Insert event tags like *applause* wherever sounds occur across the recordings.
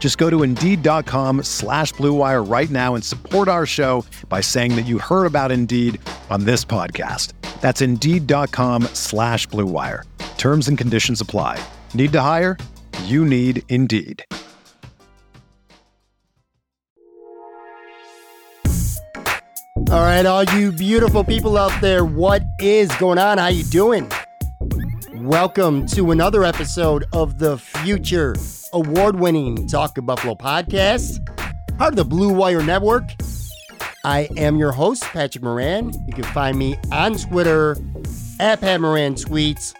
Just go to Indeed.com slash BlueWire right now and support our show by saying that you heard about Indeed on this podcast. That's Indeed.com slash BlueWire. Terms and conditions apply. Need to hire? You need Indeed. All right, all you beautiful people out there, what is going on? How you doing? Welcome to another episode of the Future award-winning Talk of Buffalo podcast, part of the Blue Wire Network. I am your host, Patrick Moran. You can find me on Twitter at Pat Moran Tweets.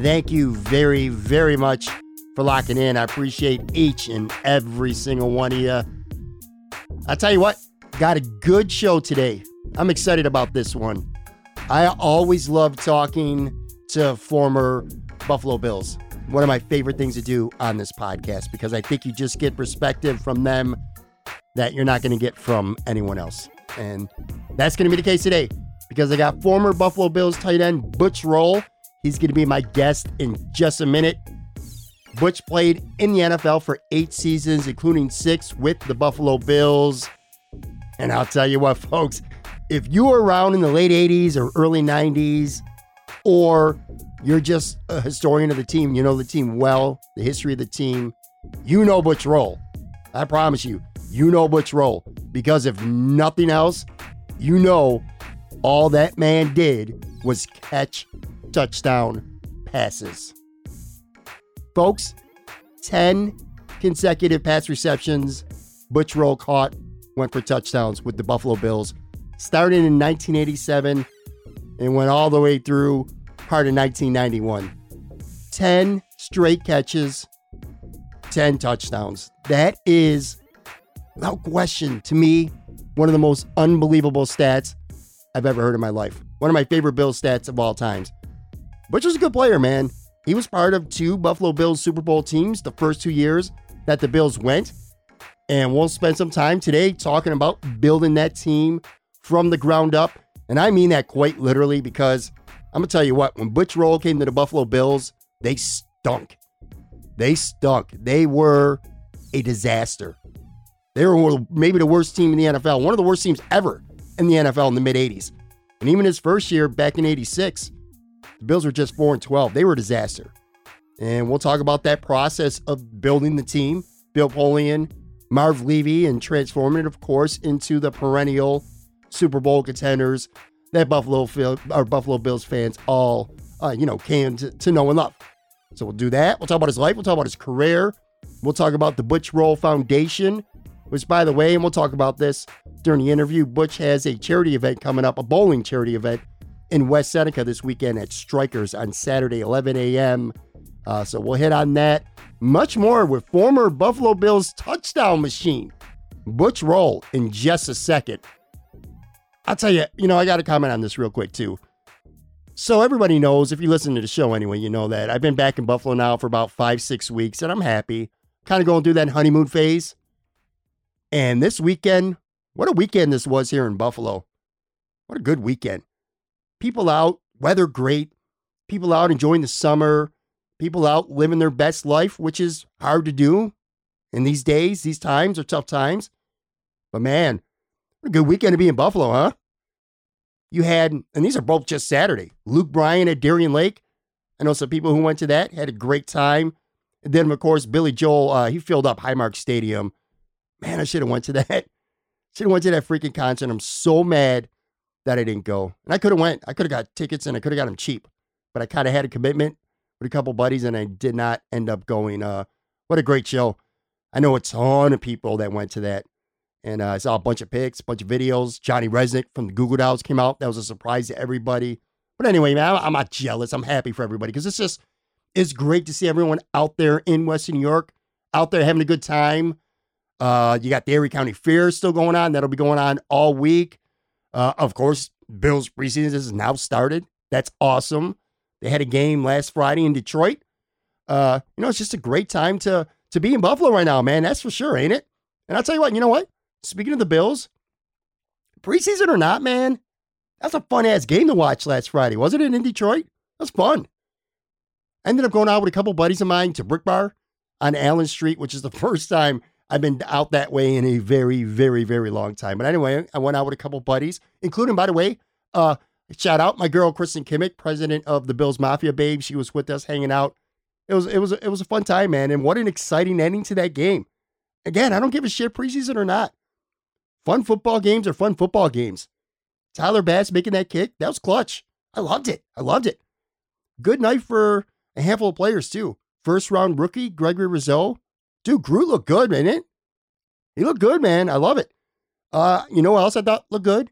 Thank you very, very much for locking in. I appreciate each and every single one of you. I tell you what, got a good show today. I'm excited about this one. I always love talking to former Buffalo Bills. One of my favorite things to do on this podcast because I think you just get perspective from them that you're not going to get from anyone else. And that's going to be the case today because I got former Buffalo Bills tight end Butch Rolle. He's going to be my guest in just a minute. Butch played in the NFL for eight seasons, including six with the Buffalo Bills. And I'll tell you what, folks, if you were around in the late 80s or early 90s, or you're just a historian of the team, you know the team well, the history of the team, you know Butch Rolle. I promise you, you know Butch Rolle. Because if nothing else, you know all that man did was catch touchdown passes. Folks, 10 consecutive pass receptions Butch Rolle caught went for touchdowns with the Buffalo Bills, starting in 1987 and went all the way through part of 1991. 10 straight catches, 10 touchdowns. That is, without question, to me, one of the most unbelievable stats I've ever heard in my life. One of my favorite Bills stats of all times. Butch was a good player, man. He was part of two Buffalo Bills Super Bowl teams the first two years that the Bills went. And we'll spend some time today talking about building that team from the ground up. And I mean that quite literally because I'm going to tell you what, when Butch Rolle came to the Buffalo Bills, they stunk. They stunk. They were a disaster. They were maybe the worst team in the NFL, one of the worst teams ever in the NFL in the mid 80s. And even his first year back in 86, the Bills were just 4 and 12. They were a disaster. And we'll talk about that process of building the team. Bill Polian, Marv Levy, and transforming it, of course, into the perennial Super Bowl contenders that Buffalo or Buffalo Bills fans all uh, you know came to, to know and love. So we'll do that. We'll talk about his life. We'll talk about his career. We'll talk about the Butch Rolle Foundation, which, by the way, and we'll talk about this during the interview. Butch has a charity event coming up, a bowling charity event in West Seneca this weekend at Strikers on Saturday, 11 a.m. Uh, so we'll hit on that. Much more with former Buffalo Bills touchdown machine, Butch Rolle, in just a second. I'll tell you, you know, I got to comment on this real quick too. So everybody knows, if you listen to the show anyway, you know that I've been back in Buffalo now for about five, six weeks, and I'm happy. Kind of going through that honeymoon phase. And this weekend, what a weekend this was here in Buffalo. What a good weekend. People out, weather great, people out enjoying the summer, people out living their best life, which is hard to do in these days. These times are tough times. But man, what a good weekend to be in Buffalo, huh? You had, and these are both just Saturday, Luke Bryan at Darien Lake. I know some people who went to that had a great time. And then, of course, Billy Joel, uh, he filled up Highmark Stadium. Man, I should have went to *laughs* that. Should have went to that freaking concert. I'm so mad that I didn't go. And I could have went. I could have got tickets and I could have got them cheap. But I kind of had a commitment with a couple buddies and I did not end up going. Uh, what a great show. I know a ton of people that went to that. And uh, I saw a bunch of pics, a bunch of videos. Johnny Rzeznik from the Google Goo Dolls came out. That was a surprise to everybody. But anyway, man, I'm, not jealous. I'm happy for everybody because it's just, it's great to see everyone out there in Western New York, out there having a good time. Uh, you got the Erie County Fair still going on. That'll be going on all week. Uh, of course, Bills preseason is now started. That's awesome. They had a game last Friday in Detroit. Uh, you know, it's just a great time to to be in Buffalo right now, man. That's for sure, ain't it? And I'll tell you what, you know what? Speaking of the Bills, preseason or not, man, that's a fun ass game to watch last Friday, wasn't it in Detroit? That was fun. I ended up going out with a couple buddies of mine to Brick Bar on Allen Street, which is the *laughs* first time I've been out that way in a very, very, very long time. But anyway, I went out with a couple buddies, including, by the way, uh, shout out my girl Kristen Kimmick, president of the Bills Mafia Babe. She was with us hanging out. It was it was it was a fun time, man. And what an exciting ending to that game. Again, I don't give a shit preseason or not. Fun football games are fun football games. Tyler Bass making that kick, that was clutch. I loved it. I loved it. Good night for a handful of players, too. First round rookie, Gregory Rousseau. Dude, Groot looked good, man. It? He looked good, man. I love it. Uh, you know what else I thought looked good?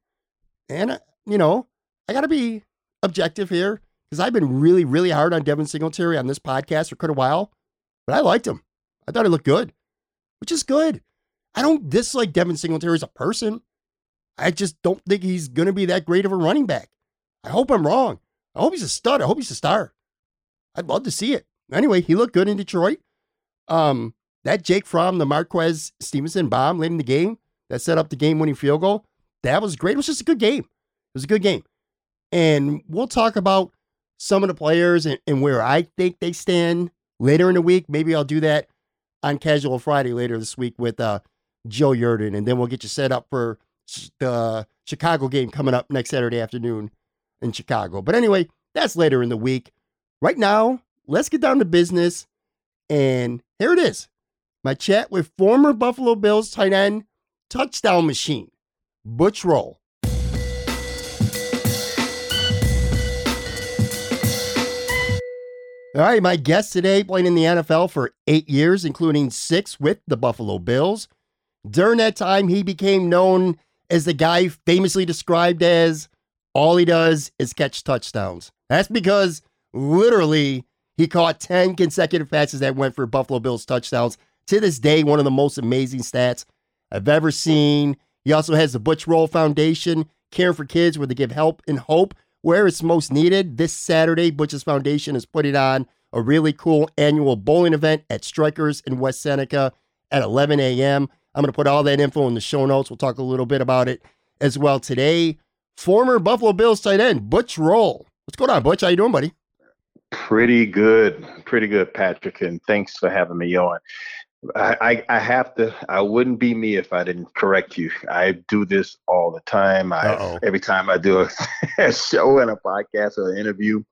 And, uh, you know, I got to be objective here because I've been really, really hard on Devin Singletary on this podcast for quite a while, but I liked him. I thought he looked good, which is good. I don't dislike Devin Singletary as a person. I just don't think he's going to be that great of a running back. I hope I'm wrong. I hope he's a stud. I hope he's a star. I'd love to see it. Anyway, he looked good in Detroit. Um, that Jake Fromm, the Marquez Stevenson bomb late in the game that set up the game winning field goal, that was great. It was just a good game. It was a good game. And we'll talk about some of the players and, and where I think they stand later in the week. Maybe I'll do that on Casual Friday later this week with uh, Joe Yerdon. And then we'll get you set up for the Chicago game coming up next Saturday afternoon in Chicago. But anyway, that's later in the week. Right now, let's get down to business. And here it is my chat with former Buffalo Bills tight end, touchdown machine, Butch Rolle. All right, my guest today playing in the NFL for eight years, including six with the Buffalo Bills. During that time, he became known as the guy famously described as all he does is catch touchdowns. That's because literally he caught 10 consecutive passes that went for Buffalo Bills touchdowns. To this day, one of the most amazing stats I've ever seen. He also has the Butch Rolle Foundation, caring for kids where they give help and hope where it's most needed. This Saturday, Butch's Foundation is putting on a really cool annual bowling event at Strikers in West Seneca at 11 a.m. I'm going to put all that info in the show notes. We'll talk a little bit about it as well today. Former Buffalo Bills tight end, Butch Rolle. What's going on, Butch? How you doing, buddy? Pretty good. Pretty good, Patrick. And thanks for having me on. I, I, have to. I wouldn't be me if I didn't correct you. I do this all the time. I every time I do a, *laughs* a show and a podcast or an interview,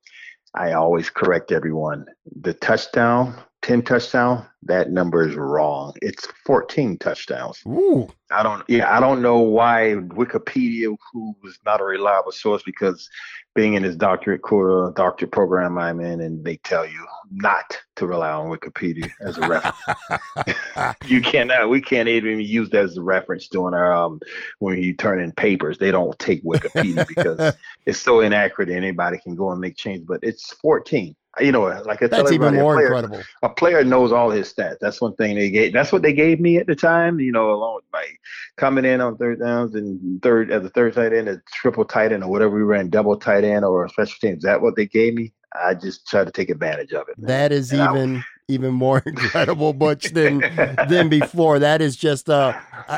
I always correct everyone. The touchdown 10 touchdown, that number is wrong. It's 14 touchdowns. Ooh. I don't yeah, I don't know why Wikipedia, who is not a reliable source because being in this doctorate core doctorate program I'm in and they tell you not to rely on Wikipedia as a reference. *laughs* you cannot we can't even use that as a reference during our um when you turn in papers. They don't take Wikipedia because *laughs* it's so inaccurate anybody can go and make changes. But it's 14 you know, like I that's even more a player, incredible. A player knows all his stats. That's one thing they gave. That's what they gave me at the time. You know, along with like coming in on third downs and third as a third tight end, a triple tight end, or whatever we ran, double tight end or special teams. That what they gave me. I just tried to take advantage of it. Man. That is and even. I, even more *laughs* incredible butch than *laughs* than before that is just uh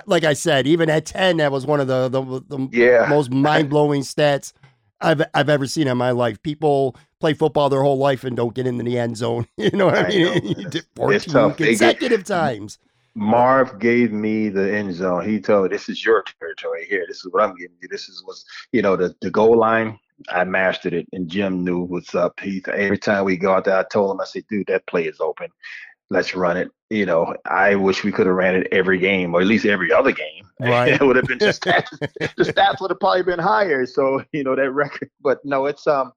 like i said even at 10 that was one of the the, the yeah. most *laughs* mind-blowing stats I've I've ever seen in my life. People play football their whole life and don't get into the end zone. *laughs* You know what I, I mean? *laughs* 14 consecutive get, times. Marv gave me the end zone. He told me, "This is your territory here. This is what I'm giving you. This is what's you know the the goal line." I mastered it, and Jim knew what's up. He every time we go out there, I told him, I said, "Dude, that play is open." let's run it. You know, I wish we could have ran it every game or at least every other game. *laughs* Right. it would have been just *laughs* stats. the stats would have probably been higher. So, you know, that record. But no, it's um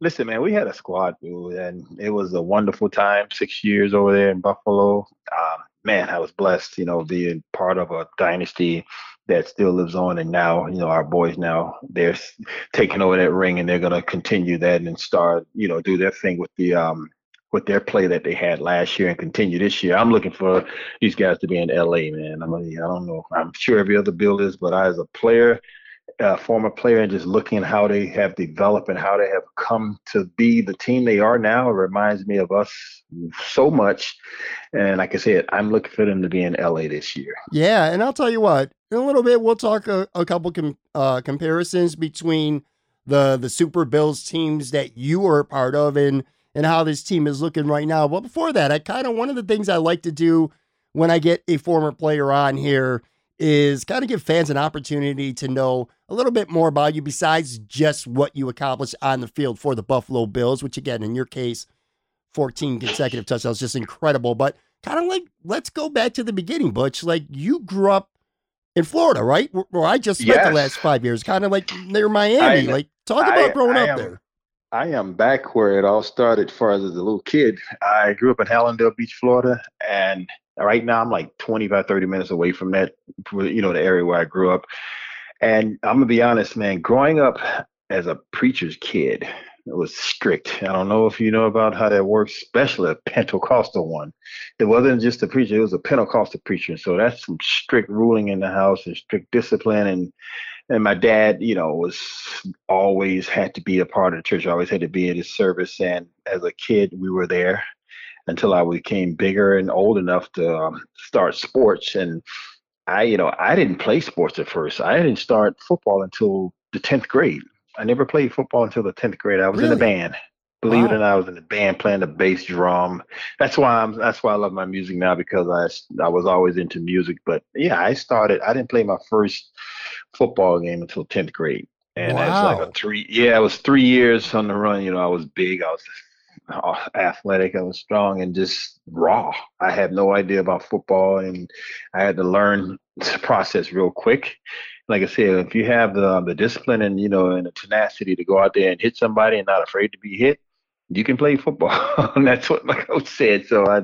listen, man, we had a squad, dude, and it was a wonderful time. Six years over there in Buffalo. Um, man, I was blessed, you know, being part of a dynasty that still lives on. And now, you know, our boys now they're taking over that ring, and they're gonna continue that and start, you know, do their thing with the um with their play that they had last year and continue this year. I'm looking for these guys to be in LA, man. I'm mean, I don't know. I'm sure every other build is, but I, as a player, uh, former player, and just looking how they have developed and how they have come to be the team they are now, it reminds me of us so much. And like I said, I'm looking for them to be in LA this year. Yeah, and I'll tell you what. In a little bit, we'll talk a, a couple com- uh, comparisons between the the Super Bills teams that you were a part of and and how this team is looking right now. But before that, I kind of one of the things I like to do when I get a former player on here is kind of give fans an opportunity to know a little bit more about you besides just what you accomplished on the field for the Buffalo Bills, which again, in your case, 14 consecutive touchdowns, just incredible. But kind of like, let's go back to the beginning, Butch. Like you grew up in Florida, right? Where I just spent yes. the last five years, kind of like near Miami. I, like, talk about I, growing I up am, there. I am back where it all started. As, as a little kid, I grew up in Hallandale Beach, Florida, and right now I'm like 25, 30 minutes away from that, you know, the area where I grew up. And I'm gonna be honest, man. Growing up as a preacher's kid, it was strict. I don't know if you know about how that works, especially a Pentecostal one. It wasn't just a preacher; it was a Pentecostal preacher. So that's some strict ruling in the house and strict discipline and and my dad, you know, was always had to be a part of the church. I always had to be at his service. And as a kid, we were there until I became bigger and old enough to um, start sports. And I, you know, I didn't play sports at first. I didn't start football until the 10th grade. I never played football until the 10th grade. I was really? in a band. Believe wow. it or not, I was in the band playing the bass drum. That's why I'm. That's why I love my music now because I I was always into music. But yeah, I started. I didn't play my first football game until tenth grade, and wow. that's like a three. Yeah, it was three years on the run. You know, I was big. I was athletic. I was strong and just raw. I had no idea about football, and I had to learn the process real quick like I said, if you have the the discipline and you know and the tenacity to go out there and hit somebody and not afraid to be hit, you can play football. and *laughs* that's what my coach said. So I,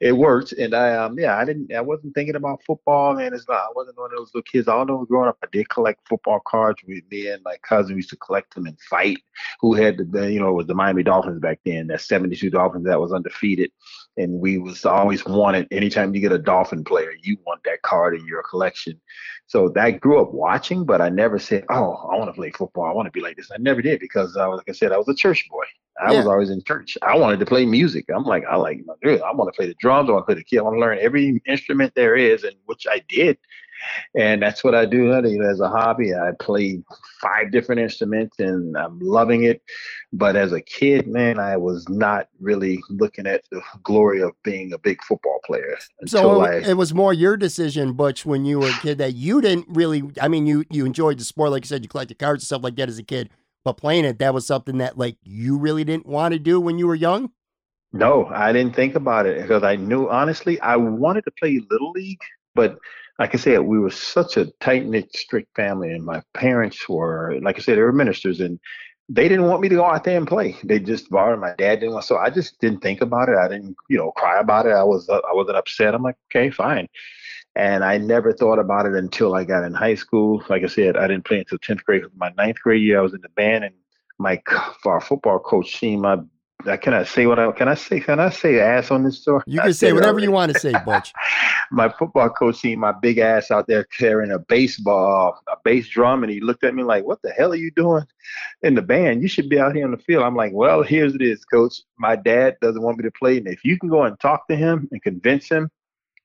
it worked. And I, um, yeah, I didn't, I wasn't thinking about football, man. It's not, I wasn't one of those little kids. I know growing up, I did collect football cards with me and my cousin used to collect them and fight. Who had the, you know, was the Miami Dolphins back then, that 72 Dolphins that was undefeated. And we was always wanted, anytime you get a Dolphin player, you want that card in your collection. So that grew up watching, but I never said, oh, I want to play football. I want to be like this. I never did because, uh, like I said, I was a church boy. I yeah. was always in church. I wanted to play music. I'm like, I like, I want to play the drums. I want to play the key. I want to learn every instrument there is, and which I did. And that's what I do as a hobby. I play five different instruments, and I'm loving it. But as a kid, man, I was not really looking at the glory of being a big football player. So I, it was more your decision, Butch, when you were a kid, that you didn't really. I mean, you you enjoyed the sport, like you said, you collected cards and stuff like that as a kid but playing it, that was something that like you really didn't want to do when you were young? No, I didn't think about it because I knew honestly I wanted to play little league, but like I said, we were such a tight knit, strict family, and my parents were, like I said, they were ministers, and they didn't want me to go out there and play. They just borrowed. My dad didn't want, so I just didn't think about it. I didn't, you know, cry about it. I was, I wasn't upset. I'm like, okay, fine. And I never thought about it until I got in high school. Like I said, I didn't play until 10th grade. My ninth grade year, I was in the band, and my our football coach seen my. Can I say what I can I say? Can I say ass on this story? You can say whatever you want to say, *laughs* Butch. my football coach seen my big ass out there carrying a baseball, a bass drum, and he looked at me like, "What the hell are you doing in the band? You should be out here on the field." I'm like, "Well, here's it is, coach. My dad doesn't want me to play, and if you can go and talk to him and convince him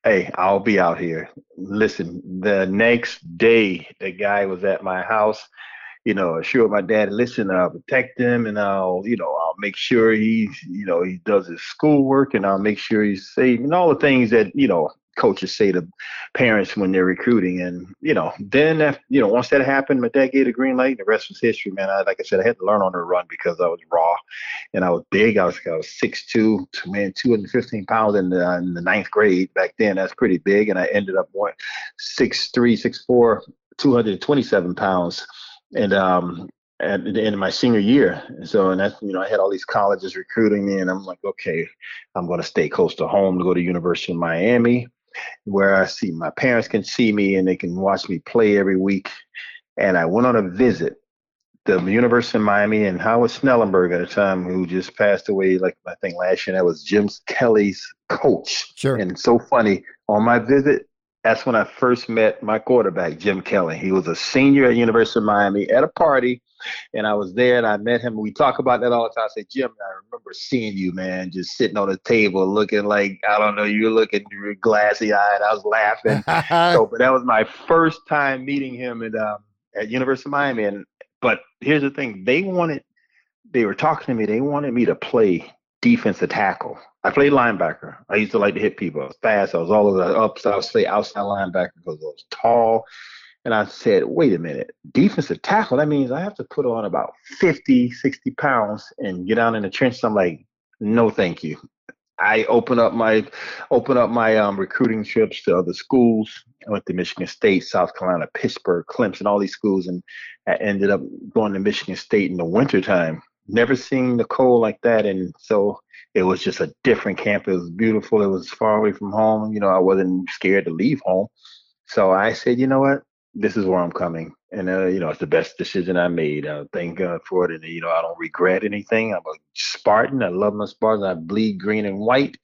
Hey, I'll be out here. Listen, the next day, the guy was at my house. You know, assured my dad, listen, I'll protect him, and I'll, you know, I'll make sure he's, you know, he does his schoolwork, and I'll make sure he's safe, and all the things that, you know, coaches say to parents when they're recruiting. And you know, then after, you know, once that happened, my dad gave the green light. And the rest was history, man. I, like I said, I had to learn on the run because I was raw, and I was big. I was I was six two, man, two hundred fifteen pounds in the, in the ninth grade back then. That's pretty big, and I ended up going six three, six four, two hundred twenty seven pounds. And um, at the end of my senior year. So, and that's, you know, I had all these colleges recruiting me, and I'm like, okay, I'm going to stay close to home to go to University of Miami, where I see my parents can see me and they can watch me play every week. And I went on a visit the University of Miami and Howard Schnellenberger at the time, who just passed away, like I think last year. That was Jim Kelly's coach. Sure. And so funny on my visit, that's when I first met my quarterback, Jim Kelly. He was a senior at University of Miami at a party and I was there and I met him. We talk about that all the time. I said, Jim, I remember seeing you, man, just sitting on the table looking like, I don't know, you're looking glassy eyed. I was laughing. *laughs* so, but that was my first time meeting him at, um, at University of Miami. And, but here's the thing they wanted, they were talking to me, they wanted me to play defensive tackle. I played linebacker. I used to like to hit people. I was fast. I was all over the ups. I was outside linebacker because I was tall and I said, wait a minute, defensive tackle, that means I have to put on about 50, 60 pounds and get down in the trench. I'm like, no, thank you. I open up my open up my um, recruiting trips to other schools. I went to Michigan State, South Carolina, Pittsburgh, Clemson, all these schools, and I ended up going to Michigan State in the wintertime. Never seen the cold like that, and so it was just a different camp. It was beautiful. It was far away from home. You know, I wasn't scared to leave home. So I said, you know what? this is where I'm coming. And, uh, you know, it's the best decision I made. Uh, thank God for it. And, you know, I don't regret anything. I'm a Spartan. I love my Spartans. I bleed green and white.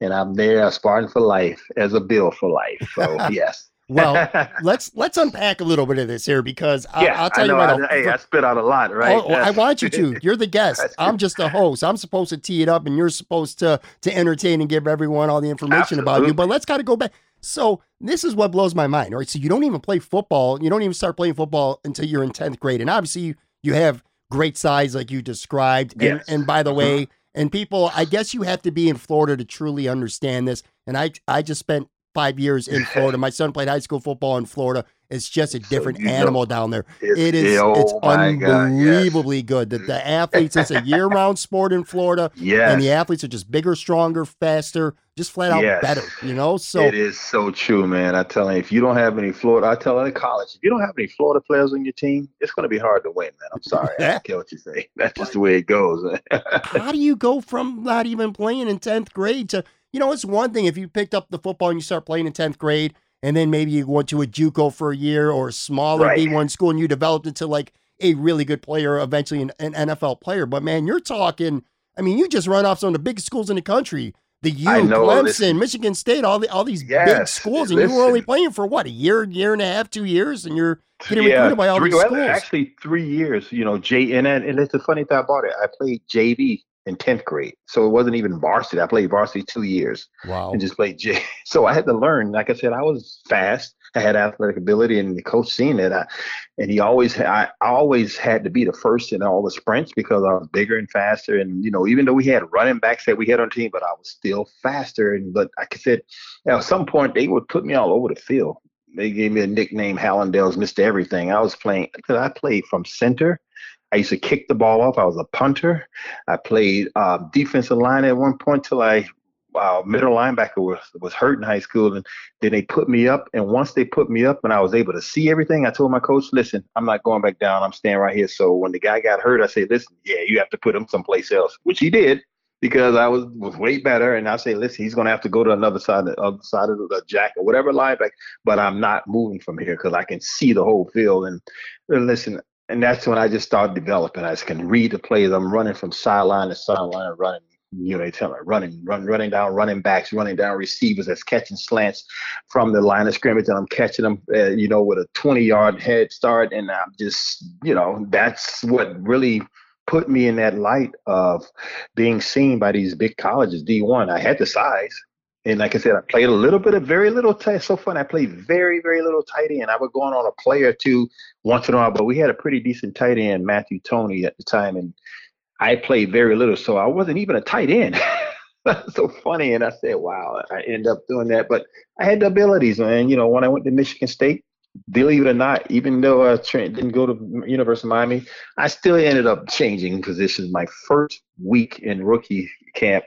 And I'm there, a Spartan for life, as a Bill for life. So, *laughs* yes. Well, *laughs* let's let's unpack a little bit of this here because I, yeah, I'll tell you what. I, hey, I spit out a lot, right? Oh, I want you to. *laughs* You're the guest. I'm just the host. I'm supposed to tee it up, and you're supposed to to entertain and give everyone all the information Absolutely. about you. But let's kind of go back. So this is what blows my mind. right? So you don't even play football. You don't even start playing football until you're in 10th grade. And obviously you, have great size like you described. And, yes. and by the way, uh-huh. and people, I guess you have to be in Florida to truly understand this. And I I just spent five years in *laughs* Florida. My son played high school football in Florida. It's just a different so animal down there. It's, it is oh it's unbelievably God, yes. good. The, the *laughs* athletes, it's a year round sport in Florida. Yeah. And the athletes are just bigger, stronger, faster, just flat out yes. better, you know? So it is so true, man. I tell you, if you don't have any Florida, I tell any college, if you don't have any Florida players on your team, it's going to be hard to win, man. I'm sorry. I *laughs* don't care what you say. That's just the way it goes. How do you go from not even playing in 10th grade to, you know, it's one thing if you picked up the football and you start playing in 10th grade and then maybe you went to a JUCO for a year or a smaller right. D1 school and you developed into like a really good player, eventually an, an, NFL player. But man, you're talking, I mean, you just run off some of the biggest schools in the country. The U, Clemson, Michigan State, all the all these yes, big schools, and listen. you were only playing for what a year, year and a half, two years, and you're getting yeah, recruited by all three, these schools. Actually, three years. You know, J and and it's a funny thing about it. I played JV in 10th grade. So it wasn't even varsity. I played varsity two years. Wow. And just played J. *laughs* So I had to learn. Like I said, I was fast. I had athletic ability, and the coach seen it. I, and he always, I, I always had to be the first in all the sprints because I was bigger and faster. And you know, even though we had running backs that we had on team, but I was still faster. And but like I said, at some point they would put me all over the field. They gave me a nickname, Hallandale's Mr. Everything. I was playing because I played from center I used to kick the ball off. I was a punter. I played uh, defensive line at one point till I uh, middle linebacker was was hurt in high school, and then they put me up. And once they put me up, and I was able to see everything, I told my coach, "Listen, I'm not going back down. I'm staying right here." So when the guy got hurt, I said, "Listen, yeah, you have to put him someplace else," which he did because I was was way better. And I say, "Listen, he's going to have to go to another side, the other side of the jack or whatever linebacker." But I'm not moving from here because I can see the whole field. And, and listen, and that's when I just started developing. I just can read the plays. I'm running from sideline to sideline, running. You know, they tell me running, run, running down running backs, running down receivers that's catching slants from the line of scrimmage, and I'm catching them, uh, you know, with a 20 yard head start, and I'm just, you know, that's what really put me in that light of being seen by these big colleges. D1, I had the size, and like I said, I played a little bit of very little tight. So fun. I played very, very little tight end. I would go on, a play or two once in a while, but we had a pretty decent tight end, Matthew Tony, at the time. And I played very little. So I wasn't even a tight end. *laughs* So funny. And I said, wow, I ended up doing that. But I had the abilities, man. You know, when I went to Michigan State, believe it or not, even though uh, I didn't go to University of Miami, I still ended up changing positions. My first week in rookie camp,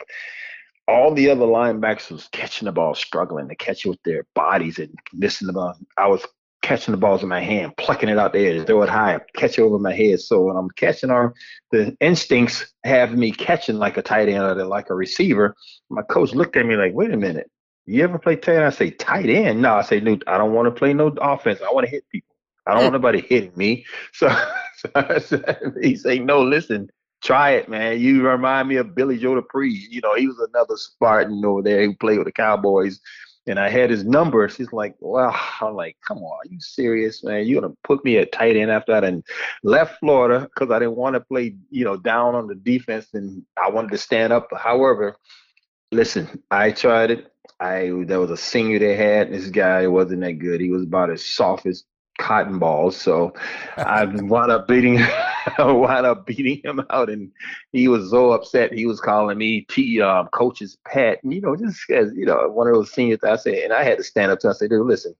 all the other linebackers was catching the ball, struggling to catch it with their bodies and missing the ball. I was catching the balls in my hand, plucking it out there to throw it high, catch it over my head. So when I'm catching our the instincts have me catching like a tight end or like a receiver. My coach looked at me like, wait a minute, you ever play tight end? I say, tight end? No, I say, no, I don't want to play no offense. I want to hit people. I don't hmm. want nobody hitting me. *laughs* So, so said, he say, no, listen, try it, man. You remind me of Billy Joe Dupree. You know, he was another Spartan over there who played with the Cowboys. And I had his number. She's like, wow. I'm like, come on, are you serious, man? You're gonna put me at tight end after that and left Florida because I didn't want to play, you know, down on the defense and I wanted to stand up. However, listen, I tried it. I there was a senior they had. This guy wasn't that good. He was about as soft as cotton balls. So I wound up beating *laughs* wound up beating him out, and he was so upset. He was calling me T um, coach's pet, and, you know, just as you know, one of those seniors. That I said, and I had to stand up to. Him. I said, dude, listen,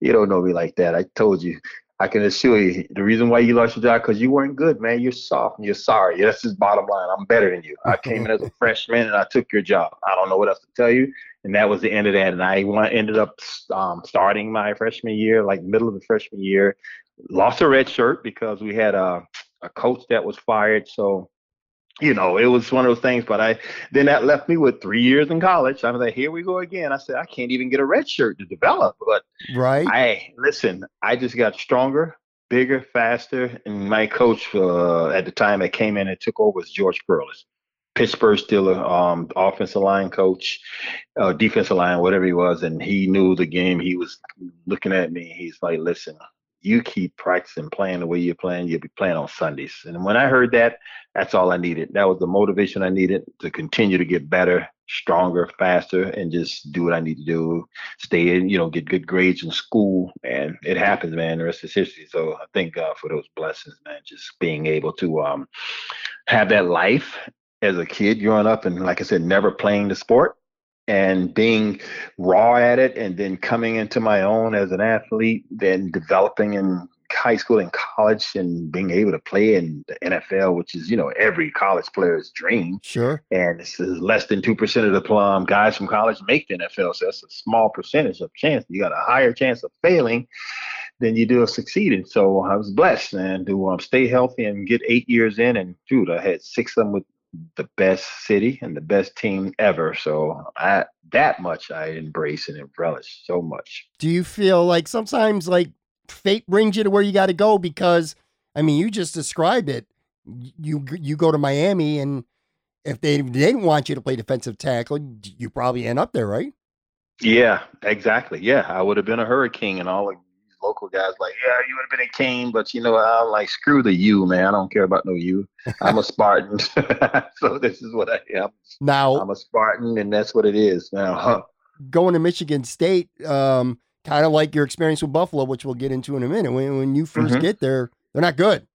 you don't know me like that. I told you. I can assure you, the reason why you lost your job because you weren't good, man. You're soft and you're sorry. That's just bottom line. I'm better than you. I *laughs* came in as a freshman and I took your job. I don't know what else to tell you and that was the end of that. And I ended up um, starting my freshman year, like middle of the freshman year. Lost a red shirt because we had a, a coach that was fired. So, you know, it was one of those things. But I then that left me with three years in college. I was like, here we go again. I said, I can't even get a red shirt to develop. But right, I listen. I just got stronger, bigger, faster. And my coach uh, at the time that came in and took over was George Perles. Pittsburgh Steelers um, offensive line coach, uh, defensive line, whatever he was, and he knew the game. He was looking at me. He's like, "Listen, you keep practicing playing the way you're playing. You'll be playing on Sundays." And when I heard that, that's all I needed. That was the motivation I needed to continue to get better, stronger, faster, and just do what I need to do. Stay in, you know, get good grades in school, and it happens, man. The rest is history. So I thank God for those blessings, man. Just being able to um, have that life as a kid growing up and like I said, never playing the sport and being raw at it and then coming into my own as an athlete, then developing in high school and college and being able to play in the NFL, which is, you know, every college player's dream. Sure. And this is less than 2% of the plum guys from college make the NFL. So that's a small percentage of chance. You got a higher chance of failing than you do of succeeding. So I was blessed, man, to um, stay healthy and get eight years in. And dude, I had six of them with the best city and the best team ever. So I that much I embrace and relish so much. Do you feel like sometimes like fate brings you to where you got to go because I mean you just described it. You you go to Miami and if they, they didn't want you to play defensive tackle, you probably end up there, right? Yeah, exactly. Yeah, I would have been a hurricane and all of local guys like, yeah, you would have been a king, but you know, I'm like, screw the you, man. I don't care about no you. I'm a Spartan. *laughs* so this is what I am. Now I'm a Spartan, and that's what it is. Now, huh. going to Michigan State, um, kind of like your experience with Buffalo, which we'll get into in a minute. When when you 1st mm-hmm. get there, they're not good.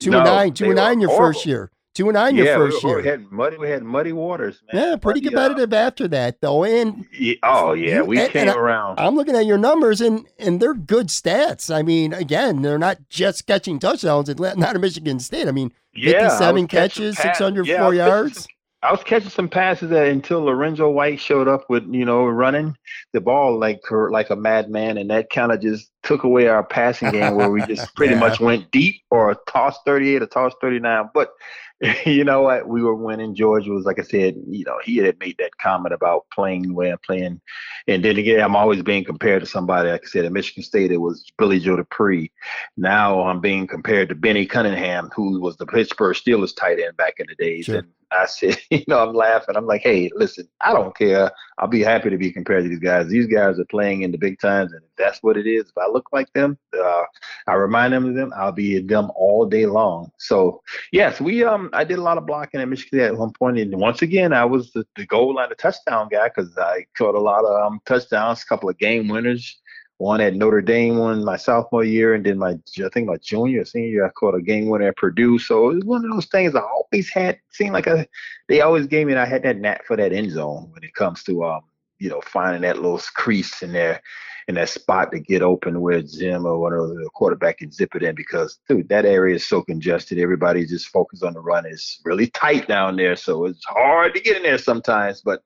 Two no, and nine, two and nine your horrible. first year. Two and nine your first we, year. We had muddy. We had muddy waters. Man. Yeah, pretty muddy, competitive uh, after that though. And yeah, oh yeah, you, we and, came and around. I'm looking at your numbers and and they're good stats. I mean, again, they're not just catching touchdowns at not a Michigan State. I mean, yeah, 57 catches, 604 yeah, yards. I was catching some passes that until Lorenzo White showed up with you know running the ball like like a madman, and that kind of just took away our passing game where we just *laughs* pretty yeah. much went deep or toss 38 or toss 39. But *laughs* you know what? We were winning. George was, like I said, you know, he had made that comment about playing the way I'm playing. And then again, I'm always being compared to somebody, like I said, at Michigan State, it was Billy Joe Dupree. Now I'm being compared to Benny Cunningham, who was the Pittsburgh Steelers tight end back in the days. Sure. And I said, *laughs* you know, I'm laughing. I'm like, hey, listen, I don't care. I'll be happy to be compared to these guys. These guys are playing in the big times, and if that's what it is, if I look like them, uh, I remind them of them. I'll be them all day long. So yes, we um, I did a lot of blocking at Michigan at one point, and once again, I was the, the goal line, the touchdown guy because I caught a lot of um, touchdowns, a couple of game winners one at Notre Dame one my sophomore year, and then my I think my junior senior year I caught a game winner at Purdue. So it was one of those things I always had. Seemed like they always gave me. and I had that knack for that end zone when it comes to um you know finding that little crease in there in that spot to get open where Jim or one of the quarterback can zip it in because dude that area is so congested. Everybody just focused on the run. It's really tight down there, so it's hard to get in there sometimes. But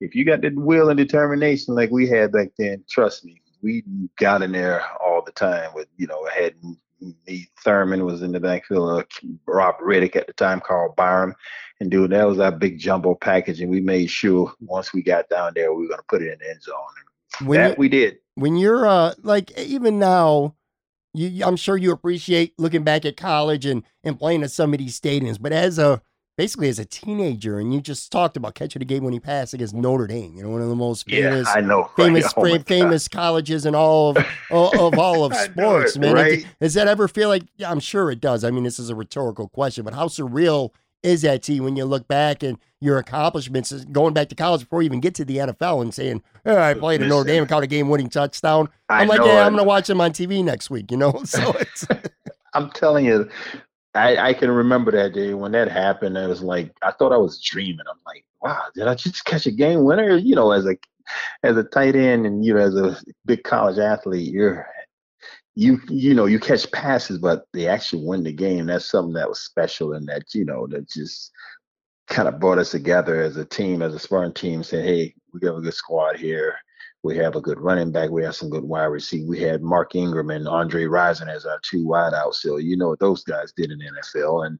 if you got the will and determination like we had back then, trust me, we got in there all the time. With you know, had me Thurman was in the backfield, uh, Robb Riddick at the time, Carl Byrum, and dude, that was our big jumbo package, and we made sure once we got down there, we were gonna put it in the end zone. When that you, we did. When you're uh like even now. You, I'm sure you appreciate looking back at college and, and playing at some of these stadiums, but as a basically as a teenager, and you just talked about catching a game when he passed against Notre Dame. You know, one of the most famous, yeah, I know, famous, oh famous colleges in all of of *laughs* all of sports. It, man, right? does that ever feel like? Yeah, I'm sure it does. I mean, this is a rhetorical question, but how surreal is that to you when you look back and your accomplishments uh, going back to college before you even get to the NFL and saying, oh, I played at Notre Dame and caught a game winning touchdown. I'm like, yeah, I'm going to watch him on TV next week, you know? *laughs* So *laughs* it's. I'm telling you, I, I can remember that day when that happened. I was like, I thought I was dreaming. I'm like, wow, did I just catch a game winner? You know, as a as a tight end and you know, as a big college athlete, you're you you know you catch passes, but they actually win the game. That's something that was special and that you know that just kind of brought us together as a team, as a Spartan team. Saying, hey, we got a good squad here. We have a good running back. We have some good wide receiver. We had Mark Ingram and Andre Rison as our two wideouts. So you know what those guys did in the NFL, and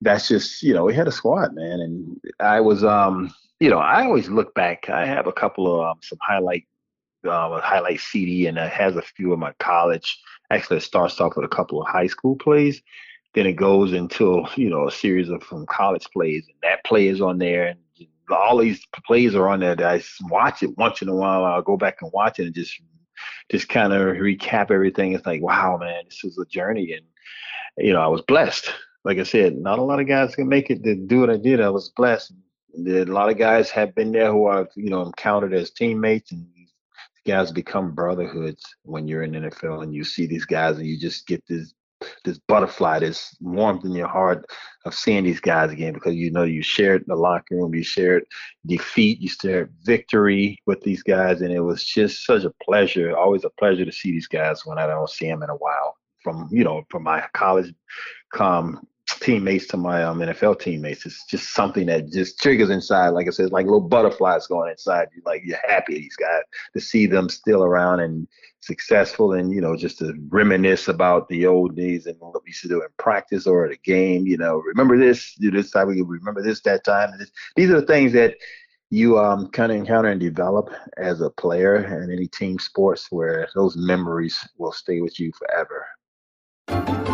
that's just you know we had a squad, man. And I was, um, you know, I always look back. I have a couple of um, some highlight, uh, a highlight CD, and it has a few of my college. Actually, it starts off with a couple of high school plays. Then it goes into you know a series of from college plays, and that play is on there, and all these plays are on there that I watch it once in a while. I'll go back and watch it and just just kind of recap everything. It's like, wow, man, this is a journey, and you know, I was blessed. Like I said, not a lot of guys can make it to do what I did. I was blessed. A lot of guys have been there who I've you know, encountered as teammates, and guys become brotherhoods when you're in NFL and you see these guys, and you just get this this butterfly, this warmth in your heart of seeing these guys again because you know you shared the locker room, you shared defeat, you shared victory with these guys, and it was just such a pleasure, always a pleasure to see these guys when I don't see them in a while. From you know, from my college um, teammates to my um, NFL teammates. It's just something that just triggers inside. Like I said, like little butterflies going inside you. Like you're happy these guys to see them still around and successful, and you know just to reminisce about the old days and what we used to do in practice or at a game. You know, remember this, do this time. We remember this that time. This, these are the things that you um, kind of encounter and develop as a player in any team sports where those memories will stay with you forever.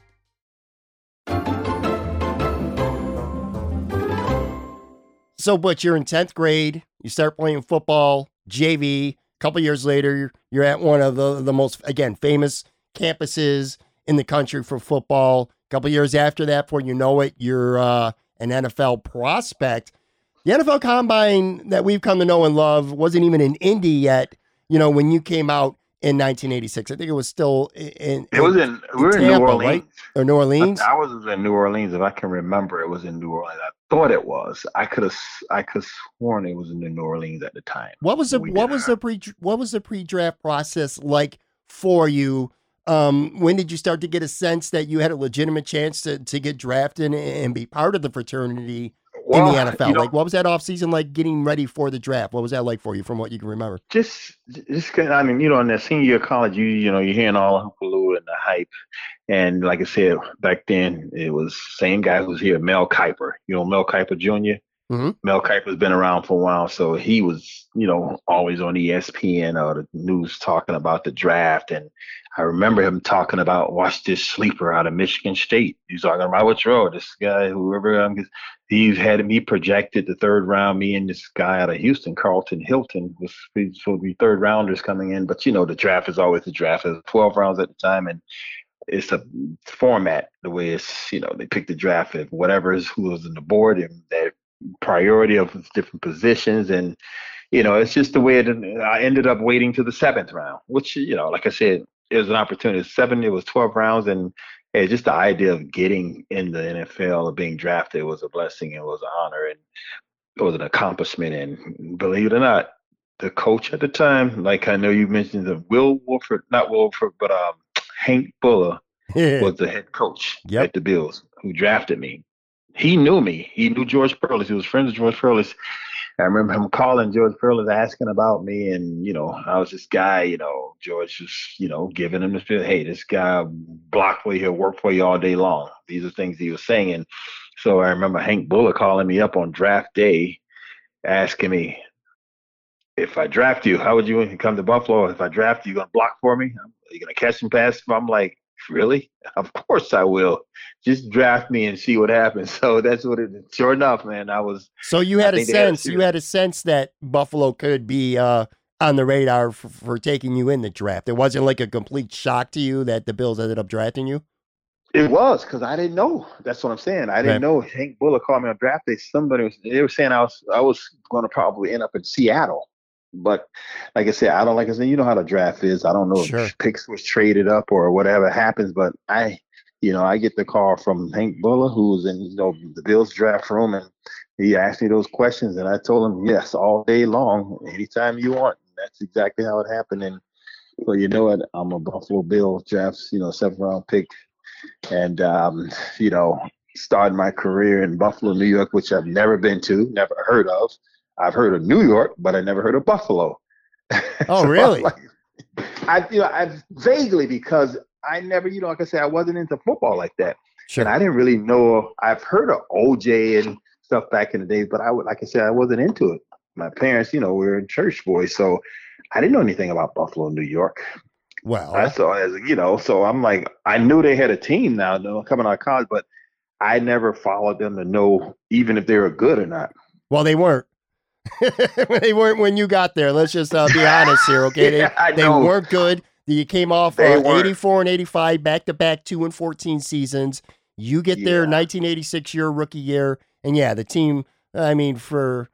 So, but you're in 10th grade, you start playing football, JV. A couple years later, you're at one of the, the most, again, famous campuses in the country for football. A couple years after that, before you know it, you're uh, an NFL prospect. The NFL Combine that we've come to know and love wasn't even in Indy yet. You know, when you came out in 1986, I think it was still in. It was in, we were in Tampa, New Orleans. right? Or New Orleans. I, I was in New Orleans, if I can remember. It was in New Orleans. Thought it was. I could have. I could have sworn it was in New Orleans at the time. What was the We what was our- the pre what was the pre draft process like for you? Um, when did you start to get a sense that you had a legitimate chance to to get drafted and, be part of the fraternity Well, in the NFL? you know, like, what was that off season like? Getting ready for the draft. What was that like for you, from what you can remember? just just, I mean, you know, in that senior year of college, you you know, you're hearing all the hoopaloo and the hype, and like I said back then, it was same guy who's here, Mel Kiper. You know, Mel Kiper junior Mhm. Mel Kiper's been around for a while, so he was, you know, always on ESPN or the news talking about the draft. And I remember him talking about watch this sleeper out of Michigan State. He's talking about which row this guy, whoever um, he's had me projected the third round. Me and this guy out of Houston, Carlton Hilton, was supposed to be third rounders coming in. But you know, the draft is always the draft. It's 12 rounds at the time, and it's a format the way it's you know they pick the draft of whatever is who is in the board and their priority of different positions. And you know it's just the way it i ended up waiting to the seventh round which you know like i said it was an opportunity. Seven it was 12 rounds. And eh, just the idea of getting in the nfl or being drafted was a blessing it was an honor and it was an accomplishment. And believe it or not the coach at the time like i know you mentioned the will wolford not wolford but um hank bullough was the head coach Yep. at the Bills who drafted me. He knew me. He knew George Perles. He was friends with George Perles. I remember him calling George Perles asking about me, and you know, I was this guy. You know, George was you know giving him the feel. Hey, this guy block for you, he'll work for you all day long. These are things he was saying. And so I remember Hank Bullough calling me up on draft day, asking me. If I draft you, how would you come to Buffalo? If I draft you, you gonna block for me? Are you gonna catch and pass? I'm like, really? *laughs* Of course I will. Just draft me and see what happens. *laughs* So that's what it. Sure enough, man, I was. So you had a they had sense. You had a sense that Buffalo could be uh, on the radar for, for taking you in the draft. It wasn't like a complete shock to you that the Bills ended up drafting you. It was because I didn't know. That's what I'm saying. I didn't Right. know. Hank Bullough called me on draft day. Somebody was. They were saying I was. I was going to probably end up in Seattle. But like I said, I don't like I said. You know how the draft is. I don't know Sure. if picks was traded up or whatever happens. But I, you know, I get the call from Hank Bullough, who was in you know the Bills draft room, and he asked me those questions, and I told him yes, all day long, anytime you want. That's exactly how it happened. And well, you know what? I'm a Buffalo Bill drafts, you know, seventh round pick, and um, you know, started my career in Buffalo, New York, which I've never been to, never heard of. I've heard of New York, but I never heard of Buffalo. *laughs* Oh, I'm really? like- I you know I vaguely because I never you know like I said I wasn't into football like that Sure. and I didn't really know I've heard of OJ and stuff back in the days but I would like I said I wasn't into it. My parents you know we were church boys so I didn't know anything about Buffalo, New York. well, I saw as you know, so I'm like, I knew they had a team now, you know, coming out of college, but I never followed them to know even if they were good or not. well, they weren't. *laughs* they weren't when you got there. Let's just uh, be honest here, okay? *laughs* Yeah, they, they weren't good. You came off uh, 84 and 85, back to back, two and 14 seasons. You get there, 1986 year rookie year, and yeah, the team. I mean, for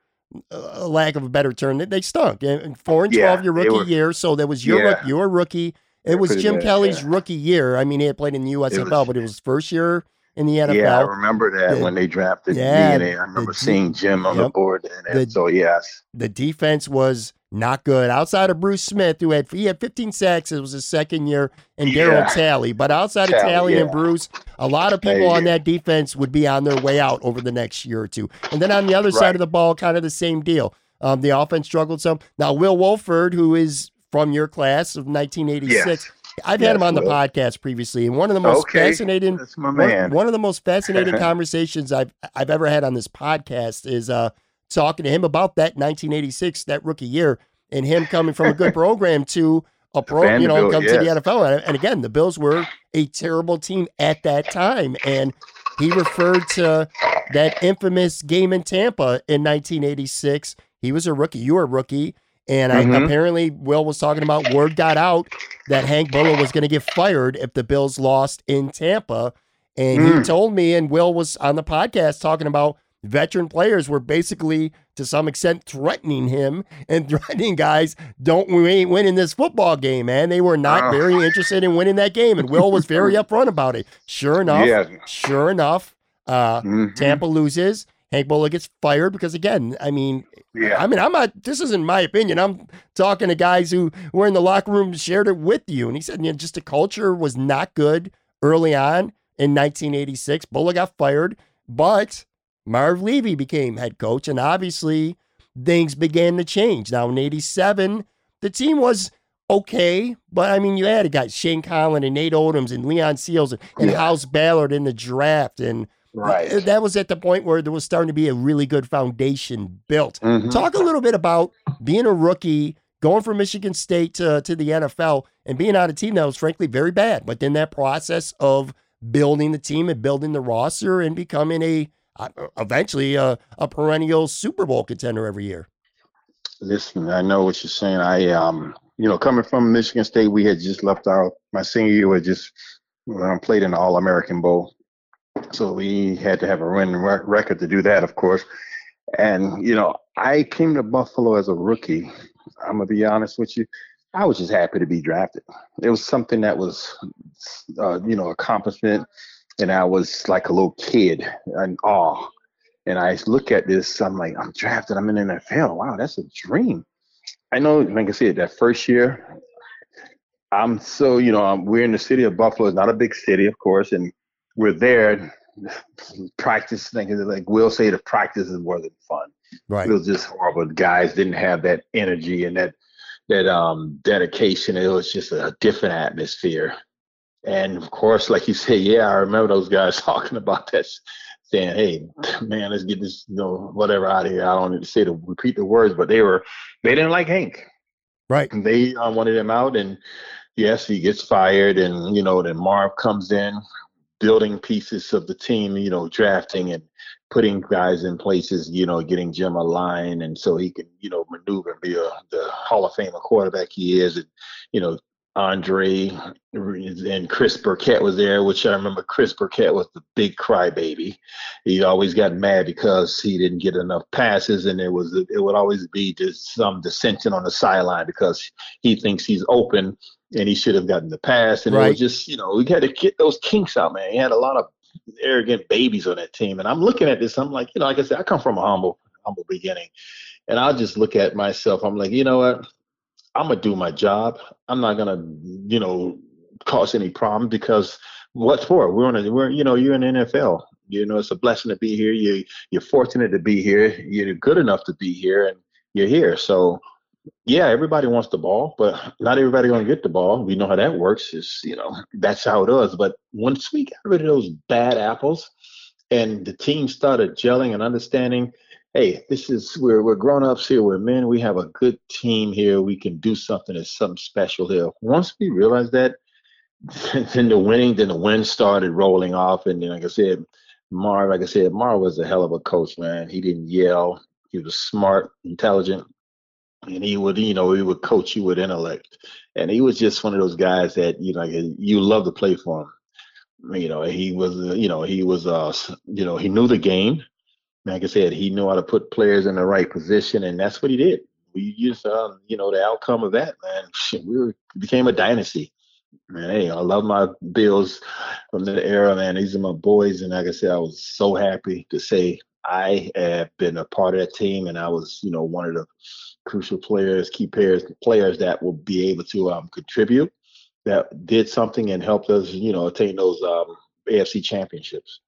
a lack of a better term, they stunk. And four and twelve your rookie were, year, so that was your yeah. your rookie. It was Jim bad, Kelly's yeah. rookie year. I mean, he had played in the USFL, was, but it was first year in the NFL. Yeah, I remember that the, when they drafted yeah, me. I remember the, seeing Jim on yep, the board. And the, so yes, the defense was not good. Outside of Bruce Smith, who had he had 15 sacks, it was his second year, and yeah. Darryl Talley. But outside of Talley yeah. and Bruce, a lot of people on that defense would be on their way out over the next year or two. And then on the other right. side of the ball, kind of the same deal. Um, the offense struggled some. Now Will Wolford, who is from your class of 1986. Yes. I've yes, had him on the Will. podcast previously, and one of the most okay. fascinating one, one, of the most fascinating *laughs* conversations I've I've ever had on this podcast is uh, talking to him about that 1986, that rookie year, and him coming from a good *laughs* program to a pro, you know, come yes. to the NFL. And again, the Bills were a terrible team at that time. And he referred to that infamous game in Tampa in 1986. He was a rookie. You were a rookie. And mm-hmm. I, apparently, Will was talking about word got out that Hank Bullough was going to get fired if the Bills lost in Tampa. And mm. he told me, and Will was on the podcast talking about veteran players were basically to some extent threatening him and *laughs* threatening guys don't we ain't winning this football game man they were not very interested in winning that game and will was very *laughs* upfront about it sure enough yeah. sure enough uh, mm-hmm. tampa loses hank bullough gets fired because again i mean yeah. I mean, I'm not, this isn't my opinion. I'm talking to guys who were in the locker room, shared it with you. And he said, you know, just the culture was not good early on in 1986. Bullough got fired, but Marv Levy became head coach, and obviously things began to change. Now in '87, the team was okay, but I mean, you had guys Shane Conlan and Nate Odomes and Leon Seals and, and yeah. Howard Ballard in the draft, and right. that was at the point where there was starting to be a really good foundation built. Mm-hmm. Talk a little bit about being a rookie, going from Michigan State to to the NFL, and being on a team that was frankly very bad, but then that process of building the team and building the roster and becoming a eventually a, a perennial Super Bowl contender every year. Listen, I know what you're saying. I, um, you know, coming from Michigan State, we had just left our my senior year. We just um, played in the All American Bowl, so we had to have a winning record to do that, of course. And you know, I came to Buffalo as a rookie. I'm gonna be honest with you. I was just happy to be drafted. It was something that was, uh, you know, accomplishment and I was like a little kid in awe. And I look at this, I'm like, I'm drafted, I'm in the NFL. Wow, that's a dream. I know, like I said, that first year, I'm so, you know, I'm, we're in the city of Buffalo. It's not a big city, of course, and we're there practice thinking like we'll say the practice is more than fun. Right. It was just horrible. Guys didn't have that energy and that that um dedication. It was just a different atmosphere. And of course, like you say, yeah, I remember those guys *laughs* talking about that, saying, "Hey, man, let's get this, you know, whatever out of here." I don't need to say to repeat the words, but they were they didn't like Hank. Right. And they uh, wanted him out, and yes, he gets fired, and you know, then Marv comes in, building pieces of the team, you know, drafting and putting guys in places, you know, getting Jim a line, and so he can, you know, maneuver and be a the Hall of Fame quarterback he is, and you know, Andre and Chris Burkett was there, which I remember Chris Burkett was the big crybaby. He always got mad because he didn't get enough passes, and it was it would always be just some dissension on the sideline because he thinks he's open and he should have gotten the pass. And right. it was just you know we had to get those kinks out, man. He had a lot of arrogant babies on that team, and I'm looking at this. I'm like, you know, like I said, I come from a humble humble beginning, and I'll just look at myself. I'm like, you know what? I'm gonna do my job. I'm not gonna, you know, cause any problem because what's for? We're on a, we're, you know, you're in the NFL. You know, it's a blessing to be here. You you're fortunate to be here. You're good enough to be here, and you're here. So, yeah, everybody wants the ball, but not everybody gonna get the ball. We know how that works. Is you know *laughs* that's how it is. But once we got rid of those bad apples, and the team started gelling and understanding hey, this is we're we're grown ups here. We're men. We have a good team here. We can do something that's something special here. Once we realized that, *laughs* then the winning, then the win started rolling off. And then, like I said, Mar, like I said, Mar was a hell of a coach, man. He didn't yell. He was smart, intelligent, and he would, you know, he would coach you with intellect. And he was just one of those guys that you know you love to play for him. You know, he was, you know, he was, uh, you know, he knew the game. Like I said, he knew how to put players in the right position, and that's what he did. We just, um, you know, the outcome of that, man, we were, became a dynasty. Man, hey, I love my Bills from that era, man. These are my boys, and like I said, I was so happy to say I have been a part of that team, and I was, you know, one of the crucial players, key players, players that will be able to um, contribute, that did something and helped us, you know, attain those um, AFC championships.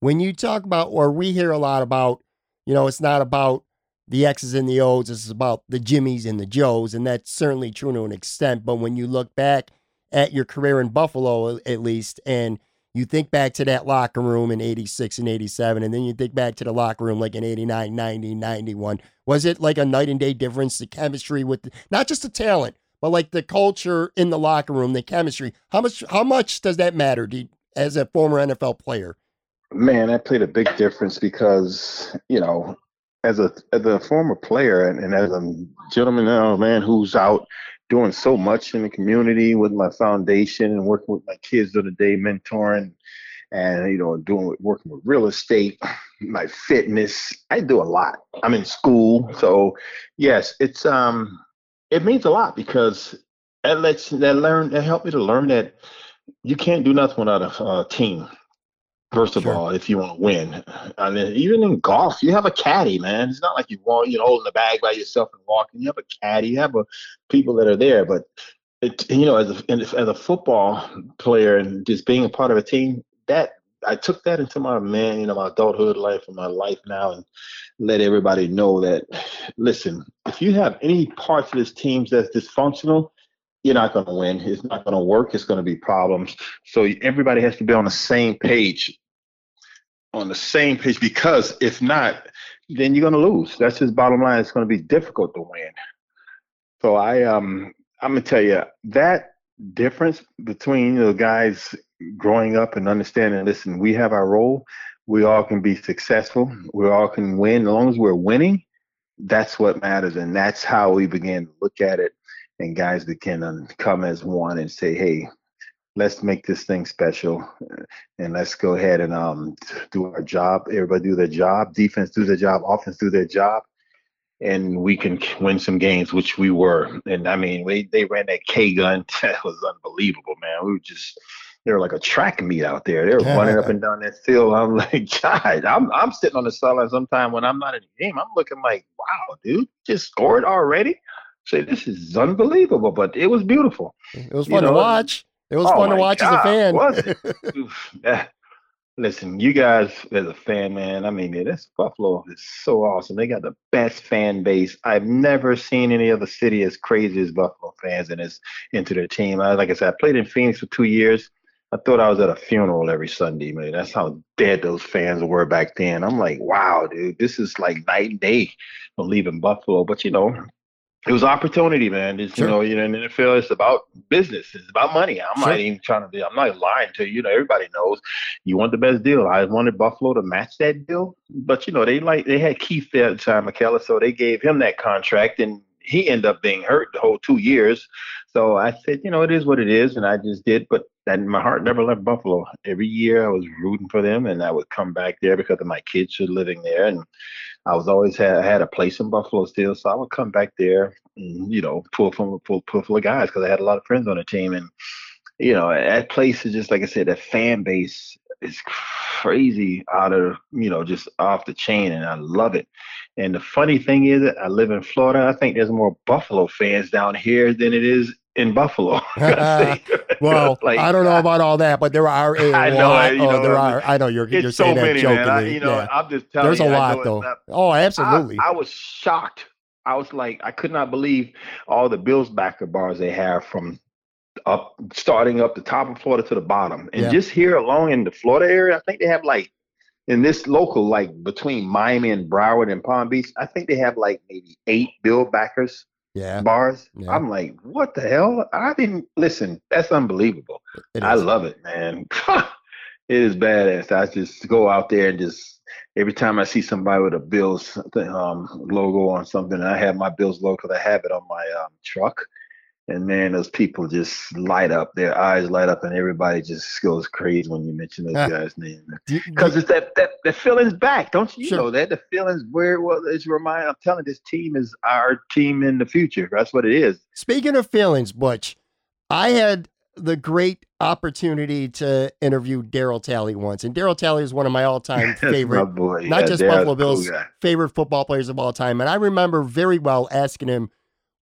When you talk about, or we hear a lot about, you know, it's not about the X's and the O's, it's about the Jimmies and the Joes, and that's certainly true to an extent. But when you look back at your career in Buffalo, at least, and you think back to that locker room in 86 and 87, and then you think back to the locker room like in 89, 90, 91. Was it like a night and day difference, the chemistry with the, not just the talent, but like the culture in the locker room, the chemistry? How much how much does that matter you, as a former NFL player? Man, that played a big difference because, you know, as a as a former player and, and as a gentleman now, man, who's out doing so much in the community with my foundation and working with my kids the day, mentoring and you know doing working with real estate my fitness. I do a lot. I'm in school. So yes it's um it means a lot because that lets that learn that helped me to learn that you can't do nothing without a, a team First of sure. all, if you want to win, I mean, even in golf, you have a caddy, man. It's not like you want you know holding the bag by yourself and walking. You have a caddy. You have a people that are there. But it, you know, as a as a football player and just being a part of a team, that I took that into my man, you know, my adulthood life and my life now, and let everybody know that listen, if you have any parts of this team that's dysfunctional, you're not going to win. It's not going to work. It's going to be problems. So everybody has to be on the same page, on the same page, because if not, then you're going to lose. That's just bottom line. It's going to be difficult to win. So I um I'm gonna tell you that difference between know guys growing up and understanding. Listen, we have our role. We all can be successful. We all can win as long as we're winning. That's what matters, and that's how we began to look at it and guys that can um, come as one and say, hey, let's make this thing special uh, and let's go ahead and um, do our job. Everybody do their job. Defense do their job. Offense do their job. And we can win some games, which we were. And I mean, we, they ran that K gun. *laughs* That was unbelievable, man. We were just, they were like a track meet out there. They were running up and down that field. I'm *laughs* like, God, I'm I'm sitting on the sideline sometime when I'm not in the game. I'm looking like, wow, dude, just scored already say this is unbelievable, but it was beautiful. It was fun you know? to watch. It was oh fun to watch God, as a fan. Was it? *laughs* Listen, you guys as a fan, man. I mean, this Buffalo is so awesome. They got the best fan base. I've never seen any other city as crazy as Buffalo fans and as into their team. I, like I said, I played in Phoenix for two years. I thought I was at a funeral every Sunday, man. That's how dead those fans were back then. I'm like, wow, dude, this is like night and day of leaving Buffalo. But you know, it was opportunity, man. It's, sure. You know, you know, in the NFL, it's about business. It's about money. I'm sure. not even trying to be. I'm not lying to you. You know, everybody knows you want the best deal. I wanted Buffalo to match that deal, but you know, they like they had Keith there at the time, McKeller, so they gave him that contract, and he ended up being hurt the whole two years. So I said, you know, it is what it is, and I just did. But that my heart never left Buffalo. Every year I was rooting for them, and I would come back there because of my kids were living there, and I was always had had a place in Buffalo still, so I would come back there, and, you know, pull from pull, pull full of guys because I had a lot of friends on the team, and you know, that place is just like I said, that fan base is crazy out of you know just off the chain, and I love it. And the funny thing is, I live in Florida. I think there's more Buffalo fans down here than it is in Buffalo. *laughs* *laughs* well, *laughs* like, I don't know about all that, but there are. A I know. Lot, you oh, know, there are. I know you're. You're saying so that jokingly. Man. I, you know, yeah. I'm just telling There's you. There's a lot though. Not, oh, absolutely. I, I, was shocked. I was like, I could not believe all the Bills backer bars they have from up, starting up the top of Florida to the bottom, and yeah. just here along in the Florida area, I think they have like in this local, like between Miami and Broward and Palm Beach, I think they have like maybe eight Bill backers yeah. bars. Yeah. I'm like, what the hell? I didn't listen. That's unbelievable. I love it, man. *laughs* it is badass. I just go out there and just every time I see somebody with a Bills um, logo on something, I have my Bills logo because I have it on my um, truck. And man, those people just light up. Their eyes light up, and everybody just goes crazy when you mention those guys' names. Because it's that that the feeling's back, don't you? Sure. Know that the feeling's where well, it's remind. I'm telling this team is our team in the future. That's what it is. Speaking of feelings, Butch, I had the great opportunity to interview Darryl Talley once, and Darryl Talley is one of my *laughs* all-time favorite, not yeah, just Buffalo Bills cool favorite football players of all time. And I remember very well asking him,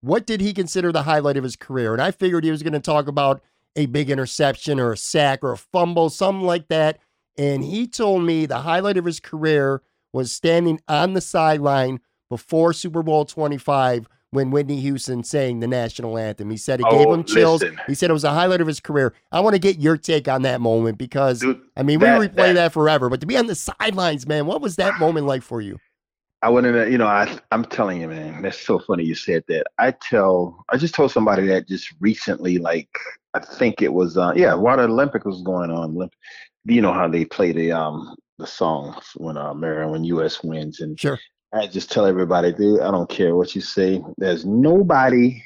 what did he consider the highlight of his career? And I figured he was going to talk about a big interception or a sack or a fumble, something like that. And he told me the highlight of his career was standing on the sideline before Super Bowl 25 when Whitney Houston sang the national anthem. He said it oh, gave him chills. Listen. He said it was a highlight of his career. I want to get your take on that moment because Dude, I mean that, we replay that, that, forever, but to be on the sidelines, man, what was that *sighs* moment like for you? I wouldn't, you know, I I'm telling you, man, that's so funny you said that. I tell, I just told somebody that just recently, like I think it was, uh, yeah, while the Olympic was going on, you know how they play the um the song when uh Maryland when U.S. wins, and sure. I just tell everybody, dude, I don't care what you say. There's nobody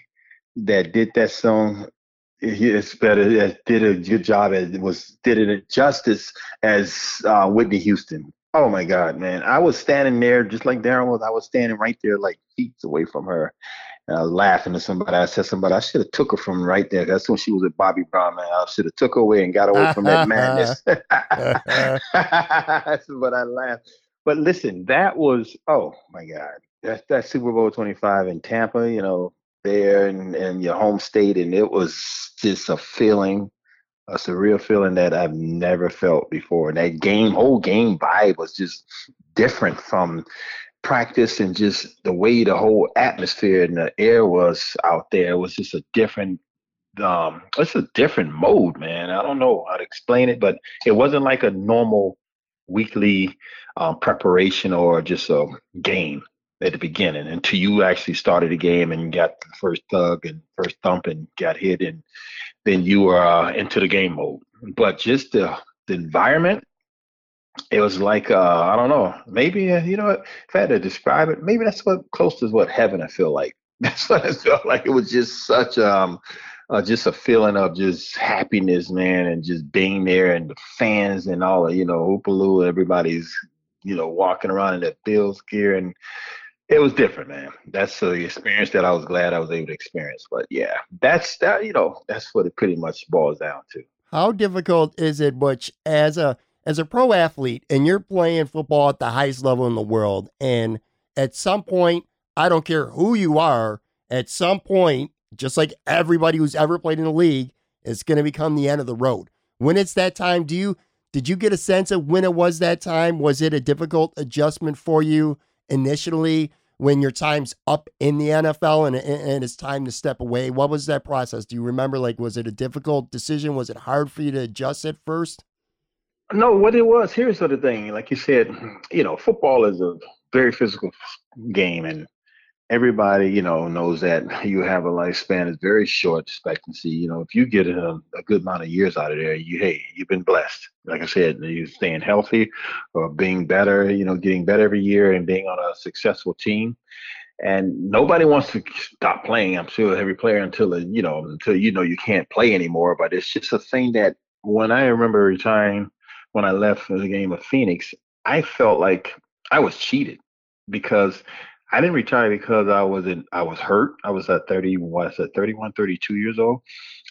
that did that song it's better did a good job as was did it justice as uh, Whitney Houston. Oh my God, man! I was standing there just like Darren was. I was standing right there, like feet away from her, and I was laughing to somebody. I said, "Somebody, I should have took her from right there. That's when she was at Bobby Brown, man. I should have took her away and got away from that madness." *laughs* *laughs* That's what I laughed. But listen, that was oh my God, that's that Super Bowl twenty five in Tampa, you know, there in, in your home state, and it was just a feeling, a surreal feeling that I've never felt before. And that game, whole game vibe was just different from practice and just the way the whole atmosphere and the air was out there. Was just a different um it's a different mode man. I don't know how to explain it but it wasn't like a normal weekly um, preparation or just a game at the beginning until you actually started the game and got the first thug and first thump and got hit and then you were uh, into the game mode. But just the, the environment, it was like uh, I don't know, maybe uh, you know if I had to describe it, maybe that's what close to what heaven I feel like. *laughs* That's what I felt like. It was just such um uh, just a feeling of just happiness, man, and just being there, and the fans and all of you know, Oopaloo, everybody's you know walking around in that Bills gear, and it was different, man. That's the experience that I was glad I was able to experience. But yeah, that's that. You know, that's what it pretty much boils down to. How difficult is it, Butch, as a as a pro athlete, and you're playing football at the highest level in the world, and at some point, I don't care who you are, at some point just like everybody who's ever played in the league, it's going to become the end of the road. When it's that time, do you did you get a sense of when it was that time? Was it a difficult adjustment for you initially when your time's up in the NFL and, and it's time to step away? What was that process? Do you remember? Like, was it a difficult decision? Was it hard for you to adjust at first? No, what it was, here's the thing. Like you said, you know, football is a very physical game and everybody, you know, knows that *laughs* you have a lifespan is very short expectancy. You know, if you get a, a, good amount of years out of there, you hey, you've been blessed. Like I said, you staying healthy or being better, you know, getting better every year and being on a successful team. And nobody wants to stop playing. I'm sure every player until uh, you know until you know you can't play anymore. But it's just a thing that when I remember retiring, when I left the game of Phoenix, I felt like I was cheated because I didn't retire because I wasn't I was hurt. I was at 30 what is it 31 32 years old.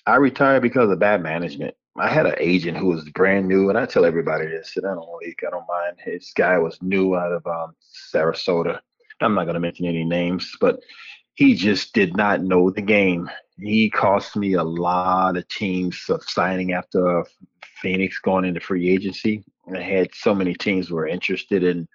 I retired because of bad management. I had an agent who was brand new, and I tell everybody this, and I don't like, I don't mind. His guy was new out of um, Sarasota. I'm not going to mention any names, but he just did not know the game. He cost me a lot of teams of signing after Phoenix going into free agency. I had so many teams were interested in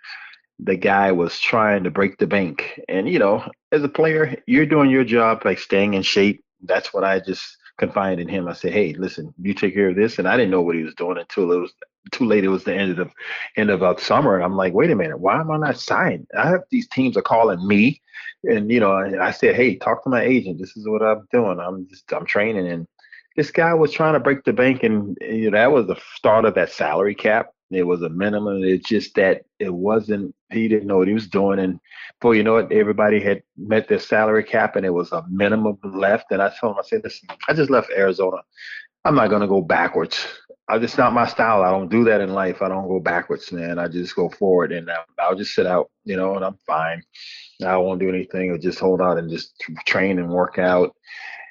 the guy was trying to break the bank. And you know, as a player, you're doing your job like staying in shape. That's what I just confided in him. I said, "Hey, listen, you take care of this." And I didn't know what he was doing until it was too late. It was the end of the end of uh, summer, and I'm like, "Wait a minute, why am I not signed? I have these teams are calling me." And you know, I said, "Hey, talk to my agent. This is what I'm doing. I'm just I'm training." And this guy was trying to break the bank, and you know, that was the start of that salary cap It was a minimum. It's just that it wasn't. He didn't know what he was doing, and before you know it, everybody had met their salary cap, and it was a minimum left. And I told him, I said, "Listen, I just left Arizona. I'm not gonna go backwards. I just not my style. I don't do that in life. I don't go backwards, man. I just go forward, and um, I'll just sit out, you know, and I'm fine. I won't do anything. I'll just hold out and just train and work out,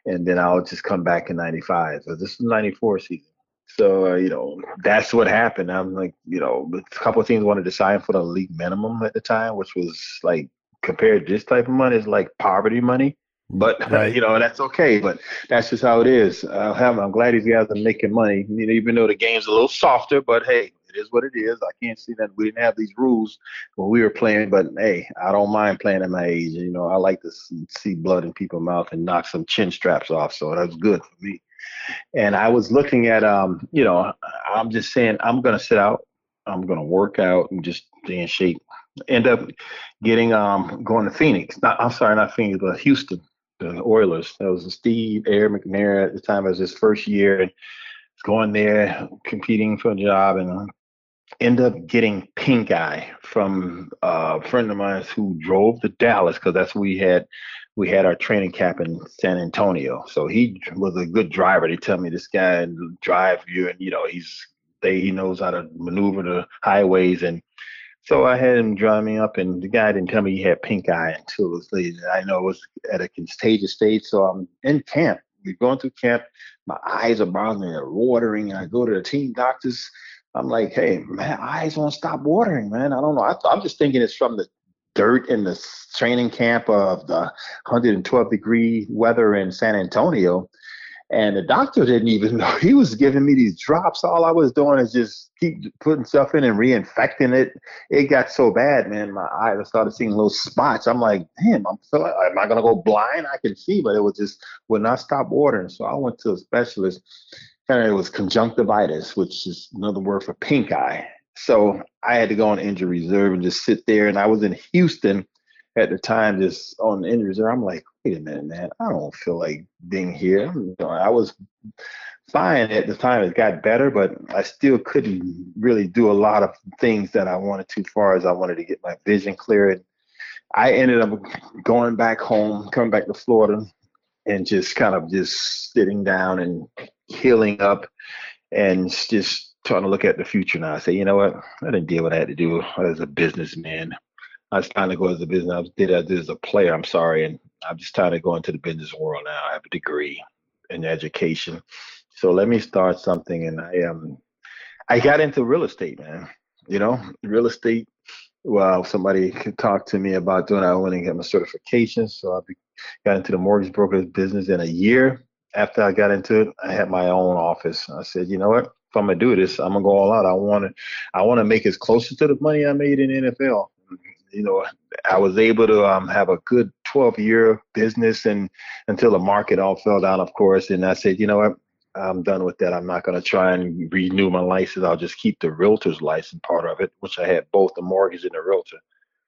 and then I'll just come back in '95. So this is '94 season. So uh, you know that's what happened. I'm like, you know, a couple of teams wanted to sign for the league minimum at the time, which was like compared to this type of money is like poverty money. But *laughs* right. you know that's okay. But that's just how it is. Uh, I'm glad these guys are making money, you know, even though the game's a little softer. But hey, it is what it is. I can't see that we didn't have these rules when we were playing. But hey, I don't mind playing at my age. You know, I like to see blood in people's mouth and knock some chin straps off. So that's good for me. And I was looking at, um, you know, I'm just saying I'm gonna sit out. I'm gonna work out and just stay in shape. End up getting um going to Phoenix. Not, I'm sorry, not Phoenix, but Houston, the Oilers. That was Steve Air McNair at the time. It was his first year, and going there competing for a job, and uh, end up getting pink eye from a friend of mine who drove to Dallas because that's where we had we had our training camp in San Antonio. So he was a good driver. They tell me this guy drive you, and you know he's they he knows how to maneuver the highways. And so I had him drive me up, and the guy didn't tell me he had pink eye until it was late. I know it was at a contagious stage. So I'm in camp. We're going through camp. My eyes are bothering me, they're watering, and I go to the team doctors. I'm like, hey, man, eyes won't stop watering, man. I don't know. I, I'm just thinking it's from the dirt in the training camp of the 112 degree weather in San Antonio. And the doctor didn't even *laughs* know he was giving me these drops. All I was doing is just keep putting stuff in and reinfecting it. It got so bad, man. My eyes I started seeing little spots. I'm like, damn, I'm so, am I gonna go blind? I can see, but it was just would not stop watering. So I went to a specialist. And it was conjunctivitis, which is another word for pink eye. So I had to go on injury reserve and just sit there. And I was in Houston at the time, just on injury reserve. I'm like, wait a minute, man, I don't feel like being here. I was fine at the time. It got better, but I still couldn't really do a lot of things that I wanted to, far as I wanted to get my vision clear. And I ended up going back home, coming back to Florida, and just kind of just sitting down and healing up and just trying to look at the future now. I say, you know what? I didn't deal what I had to do as a businessman. I was trying to go as a business. I did I did as a player. I'm sorry, and I'm just trying to go into the business world now. I have a degree in education, so let me start something. And I um, I got into real estate, man. You know, real estate. Well, somebody could talk to me about doing. I went and get my certification, so I got into the mortgage broker's business in a year. After I got into it, I had my own office. I said, you know what? if I'm gonna do this, I'm gonna go all out. I want to, I want to make as close to the money I made in NFL. You know, I was able to um, have a good 12 year business, and until the market all fell down, of course. And I said, you know what, I'm done with that. I'm not going to try and renew my license. I'll just keep the realtor's license part of it, which I had both the mortgage and the realtor.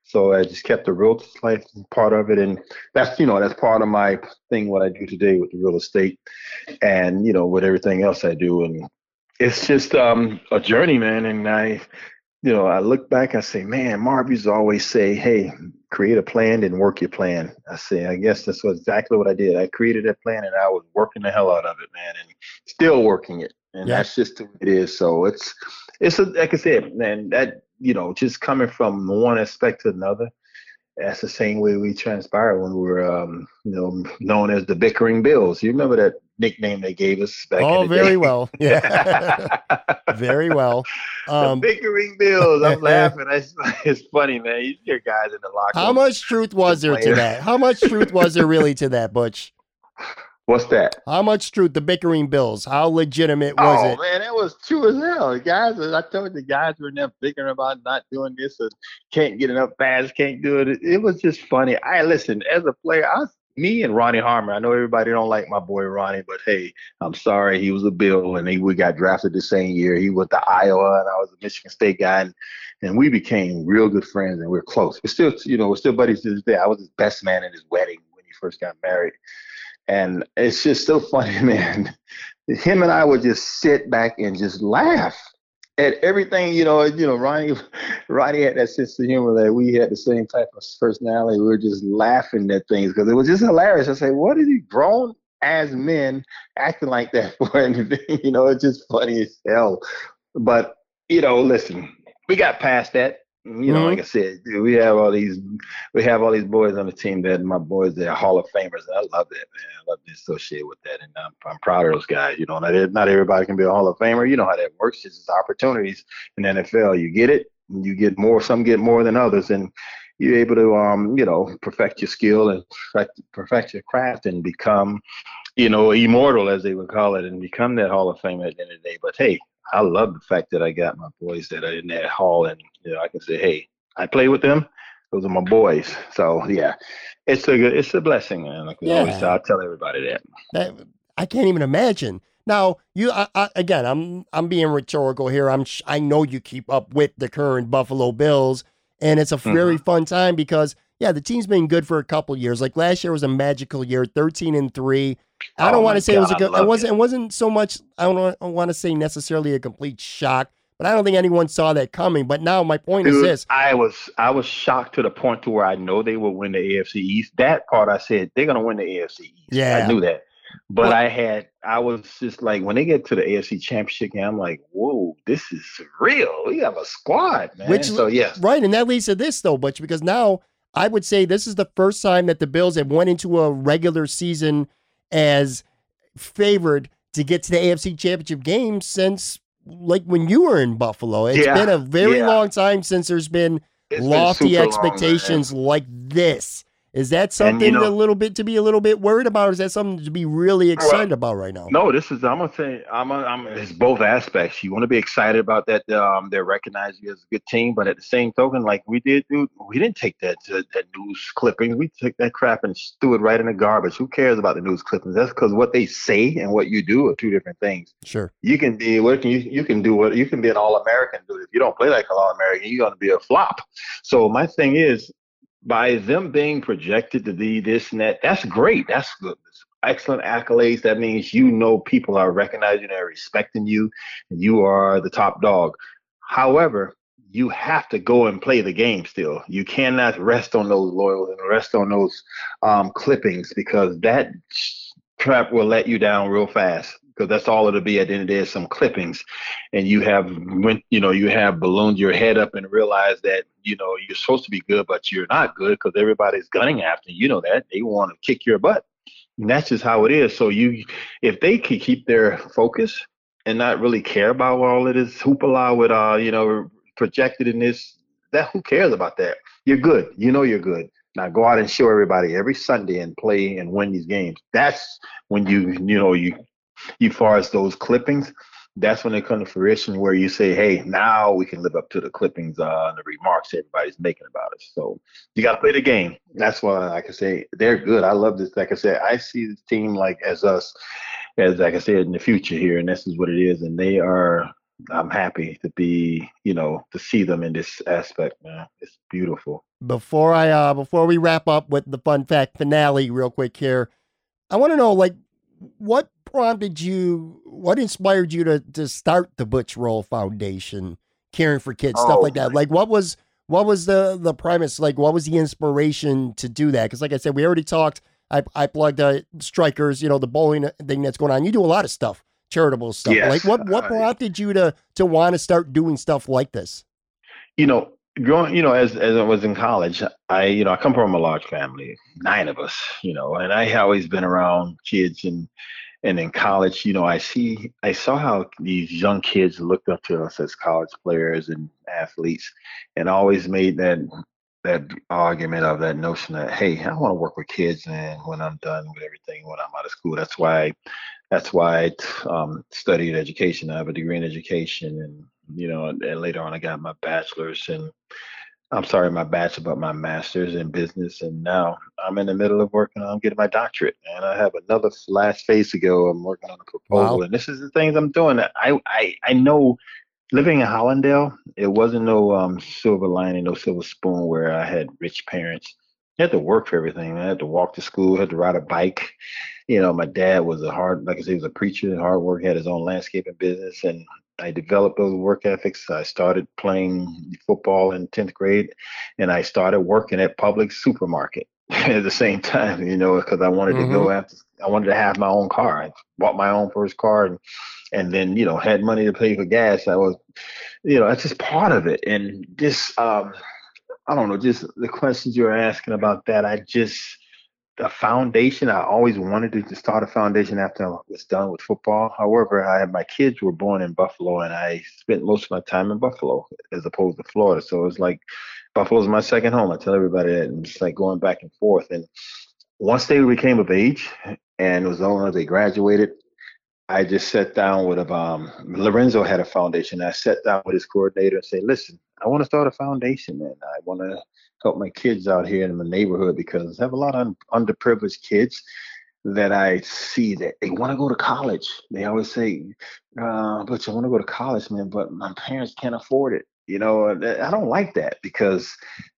So I just kept the realtor's license part of it, and that's you know that's part of my thing. What I do today with the real estate, and you know with everything else I do, and it's just um, a journey, man. And I, you know, I look back, I say, man, Marv used to always say, hey, create a plan and work your plan. I say, I guess that's what, exactly what I did. I created that plan and I was working the hell out of it, man, and still working it. And yeah. that's just the way it is. So it's, it's a, like I said, man, that, you know, just coming from one aspect to another, that's the same way we transpired when we were, um, you know, known as the bickering bills. You remember that nickname they gave us back oh, very day. well. Yeah. *laughs* very well. Um, the bickering bills. I'm *laughs* laughing. It's, it's funny, man. You hear guys in the locker How much truth was there to that? How much truth was there really to that, Butch? What's that? How much truth? The bickering bills. How legitimate was oh, it? Oh man, it was true as hell. The guys, I told you, the guys were there bickering about not doing this or can't get enough fast, can't do it. It was just funny. I listen as a player. I was me and Ronnie Harmon. I know everybody don't like my boy Ronnie, but hey, I'm sorry. He was a Bill, and he, we got drafted the same year. He was the Iowa, and I was a Michigan State guy, and, and we became real good friends, and we're close. We're still, you know, we're still buddies to this day. I was his best man at his wedding when he first got married. And it's just so funny, *laughs* man. Him and I would just sit back and just laugh. And everything, you know, you know, Ronnie, *laughs* Ronnie had that sense of humor that we had the same type of personality. We were just laughing at things because it was just hilarious. I say, what is he grown as men acting like that *laughs* for anything? You know, it's just funny as hell. But you know, listen, we got past that. You know, mm-hmm. like I said, we have all these, we have all these boys on the team that my boys they're Hall of Famers. I love that, man. I love to associate with that, and I'm, I'm proud of those guys. You know, not, not everybody can be a Hall of Famer. You know how that works. It's just opportunities in NFL. You get it, you get more. Some get more than others, and you're able to, um, you know, perfect your skill and perfect, perfect your craft and become, you know, immortal as they would call it, and become that Hall of Famer at the end of the day. But hey, I love the fact that I got my boys that are in that hall, and you know, I can say, hey, I play with them. Those are my boys. So yeah, it's a good, it's a blessing, man. Like yeah. always, I tell everybody that. that. I can't even imagine. Now, you I, I, again, I'm I'm being rhetorical here. I'm I know you keep up with the current Buffalo Bills, and it's a very mm-hmm. fun time because yeah, the team's been good for a couple years. Like last year was a magical year, 13 and 3. I don't oh want to say God, it was a good it wasn't it. it wasn't so much I don't want to say necessarily a complete shock, but I don't think anyone saw that coming. But now my point Dude, is this. I was I was shocked to the point to where I know they will win the AFC East. That part I said they're gonna win the AFC East. Yeah. I knew that. But well, I had I was just like when they get to the AFC championship game, I'm like, whoa, this is real. We have a squad, man. Which, so yeah. Right. And that leads to this though, Butch, because now I would say this is the first time that the Bills have went into a regular season as favored to get to the AFC Championship game since like when you were in Buffalo. It's yeah, been a very yeah. long time since there's been it's lofty been expectations long, like this. Is that something you know, a little bit to be a little bit worried about? Or is that something to be really excited well, about right now? No, this is I'm gonna say I'm a, I'm it's both aspects. You want to be excited about that um they're recognizing you as a good team, but at the same token, like we did, dude, we didn't take that that news clippings. We took that crap and threw it right in the garbage. Who cares about the news clippings? That's because what they say and what you do are two different things. Sure. You can be what can you you can do what you can be an all American, dude. If you don't play like an all American, you're gonna be a flop. So my thing is by them being projected to be this and that, that's great. That's good. Excellent accolades. That means you know people are recognizing and respecting you, and you are the top dog. However, you have to go and play the game still. You cannot rest on those loyals and rest on those um, clippings because that trap will let you down real fast because that's all it'll be at the end of the day is some clippings. And you have went you know you have ballooned your head up and realized that you know you're supposed to be good but you're not good because everybody's gunning after you know that. They want to kick your butt. And that's just how it is. So you if they could keep their focus and not really care about all of this hoopla with uh you know projected in this that who cares about that? You're good. You know you're good. Now go out and show everybody every Sunday and play and win these games. That's when you you know you you far as those clippings, that's when they come to fruition where you say, hey, now we can live up to the clippings uh, and the remarks everybody's making about us. So you got to play the game. That's why I can say they're good. I love this. Like I said, I see this team like as us, as like I said, in the future here, and this is what it is. And they are, I'm happy to be, you know, to see them in this aspect, man. It's beautiful. Before I, uh, before we wrap up with the fun fact finale, real quick here, I want to know, like, what prompted you? What inspired you to to start the Butch Rolle Foundation, caring for kids, oh, stuff like that? Like, what was what was the the premise? Like, what was the inspiration to do that? Because, like I said, we already talked. I I plugged uh, strikers, you know, the bowling thing that's going on. You do a lot of stuff, charitable stuff. Yes. Like, what what prompted you to to want to start doing stuff like this? You know, growing, you know, as as I was in college, I, you know, I come from a large family, nine of us, you know, and I always been around kids and and in college, you know, I see, I saw how these young kids looked up to us as college players and athletes, and always made that that argument of that notion that hey, I want to work with kids, and when I'm done with everything, when I'm out of school, that's why, that's why I um, studied education. I have a degree in education, and you know, and later on, I got my bachelor's and I'm sorry, my bachelor, but my master's in business, and now I'm in the middle of working on getting my doctorate, and I have another last phase to go. I'm working on a proposal, wow. and this is the things I'm doing. I I I know living in Hallandale, it wasn't no um, silver lining, no silver spoon where I had rich parents. I had to work for everything. I had to walk to school, had to ride a bike. You know, my dad was a hard, like I said, he was a preacher, and hard work, had his own landscaping business, and I developed those work ethics. I started playing football in 10th grade and I started working at Publix supermarket *laughs* at the same time, you know, because I wanted mm-hmm. to go after, I wanted to have my own car. I bought my own first car and, and then, you know, had money to pay for gas. I was, you know, that's just part of it. And just, um, I don't know, just the questions you're asking about that, I just, a foundation. I always wanted to start a foundation after I was done with football. However, I had my kids were born in Buffalo, and I spent most of my time in Buffalo as opposed to Florida. So it's like Buffalo's my second home. I tell everybody that, and it's like going back and forth. And once they became of age, and it was only they graduated, I just sat down with um Lorenzo had a foundation. I sat down with his coordinator and said, "Listen, I want to start a foundation, and I want to help my kids out here in the neighborhood because I have a lot of underprivileged kids that I see that they want to go to college. They always say, uh, "But I want to go to college, man, but my parents can't afford it." You know, I don't like that because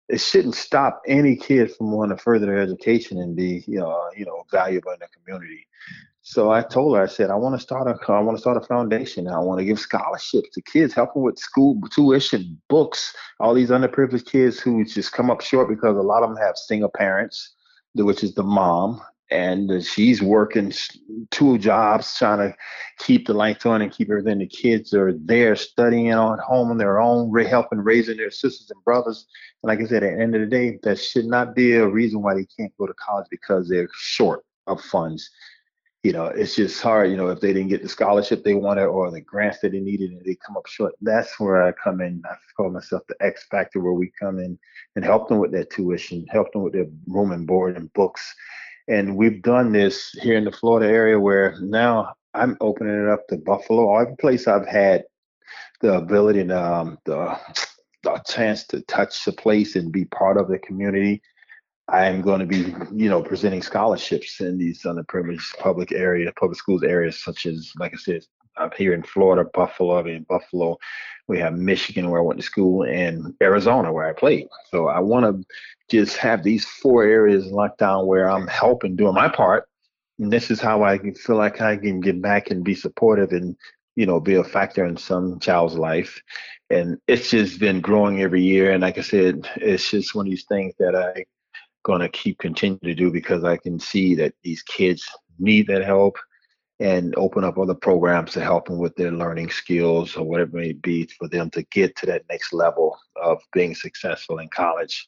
it shouldn't stop any kid from wanting to further their education and be, you know, uh, you know, valuable in the community. So I told her, I said, I want to start a, I want to start a foundation. I want to give scholarships to kids, help them with school tuition, books, all these underprivileged kids who just come up short because a lot of them have single parents, which is the mom, and she's working two jobs trying to keep the lights on and keep everything. The kids are there studying on home on their own, helping raising their sisters and brothers. And like I said, at the end of the day, that should not be a reason why they can't go to college because they're short of funds you know, it's just hard, you know, if they didn't get the scholarship they wanted or the grants that they needed and they come up short. That's where I come in. I call myself the X factor where we come in and help them with their tuition, help them with their room and board and books. And we've done this here in the Florida area where now I'm opening it up to Buffalo, every place I've had the ability and um, the, the chance to touch the place and be part of the community I'm going to be, you know, presenting scholarships in these underprivileged public area, public schools areas, such as, like I said, up here in Florida, Buffalo, I mean, Buffalo. We have Michigan, where I went to school, and Arizona, where I played. So I want to just have these four areas locked down where I'm helping, doing my part. And this is how I feel like I can get back and be supportive and, you know, be a factor in some child's life. And it's just been growing every year. And like I said, it's just one of these things that I going to keep continuing to do because I can see that these kids need that help and open up other programs to help them with their learning skills or whatever it may be for them to get to that next level of being successful in college.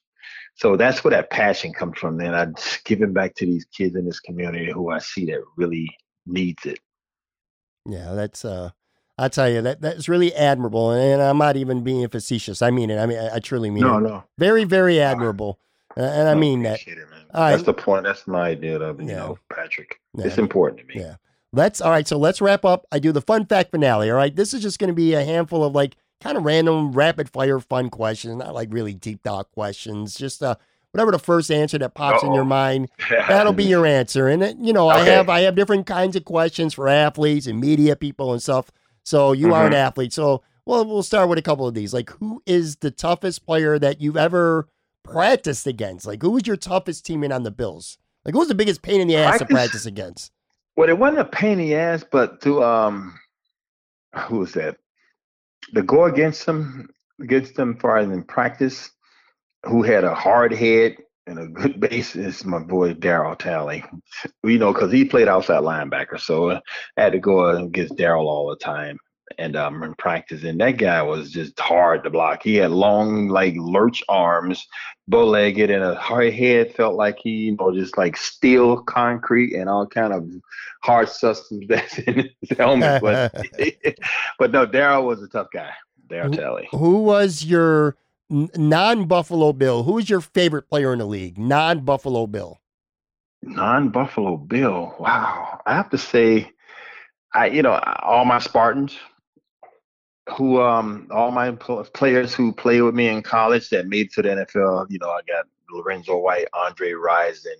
So that's where that passion comes from. Then I give it back to these kids in this community who I see that really needs it. Yeah, that's uh I tell you that that's really admirable, and I'm not even being facetious. I mean it. I mean I, I truly mean no, it. No, no, very, very admirable. Uh, and I mean that. It, that's the point. That's my idea of you yeah. know, Patrick. Yeah. It's important to me. Yeah. Let's all right. So let's wrap up. I do the fun fact finale. All right. This is just going to be a handful of like kind of random, rapid fire, fun questions. Not like really deep thought questions. Just uh, whatever the first answer that pops Uh-oh. in your mind. *laughs* That'll be your answer. And it, you know, okay. I have I have different kinds of questions for athletes and media people and stuff. So you mm-hmm. are an mm-hmm. athlete. So well, we'll start with a couple of these. Like, who is the toughest player that you've ever practiced against? Like, who was your toughest teammate on the Bills? Like, who was the biggest pain in the ass practice, to practice against? Well, it wasn't a pain in the ass, but to um, who was that? To go against them, against them far as in practice, who had a hard head and a good *laughs* base is my boy Darryl Talley. You know, because he played outside linebacker, so I had to go against Daryl all the time and um in practice and that guy was just hard to block. He had long like lurch arms bow-legged and a hard head felt like he you know just like steel concrete and all kind of hard substance *laughs* that's in his helmet but *laughs* *laughs* but no Darryl was a tough guy Darryl talley. who was your non-buffalo bill? Who was your favorite player in the league? Non-buffalo bill. Non-buffalo bill wow. I have to say I, you know, all my Spartans, who um all my players who played with me in college that made to the NFL. You know, I got Lorenzo White, Andre Rison,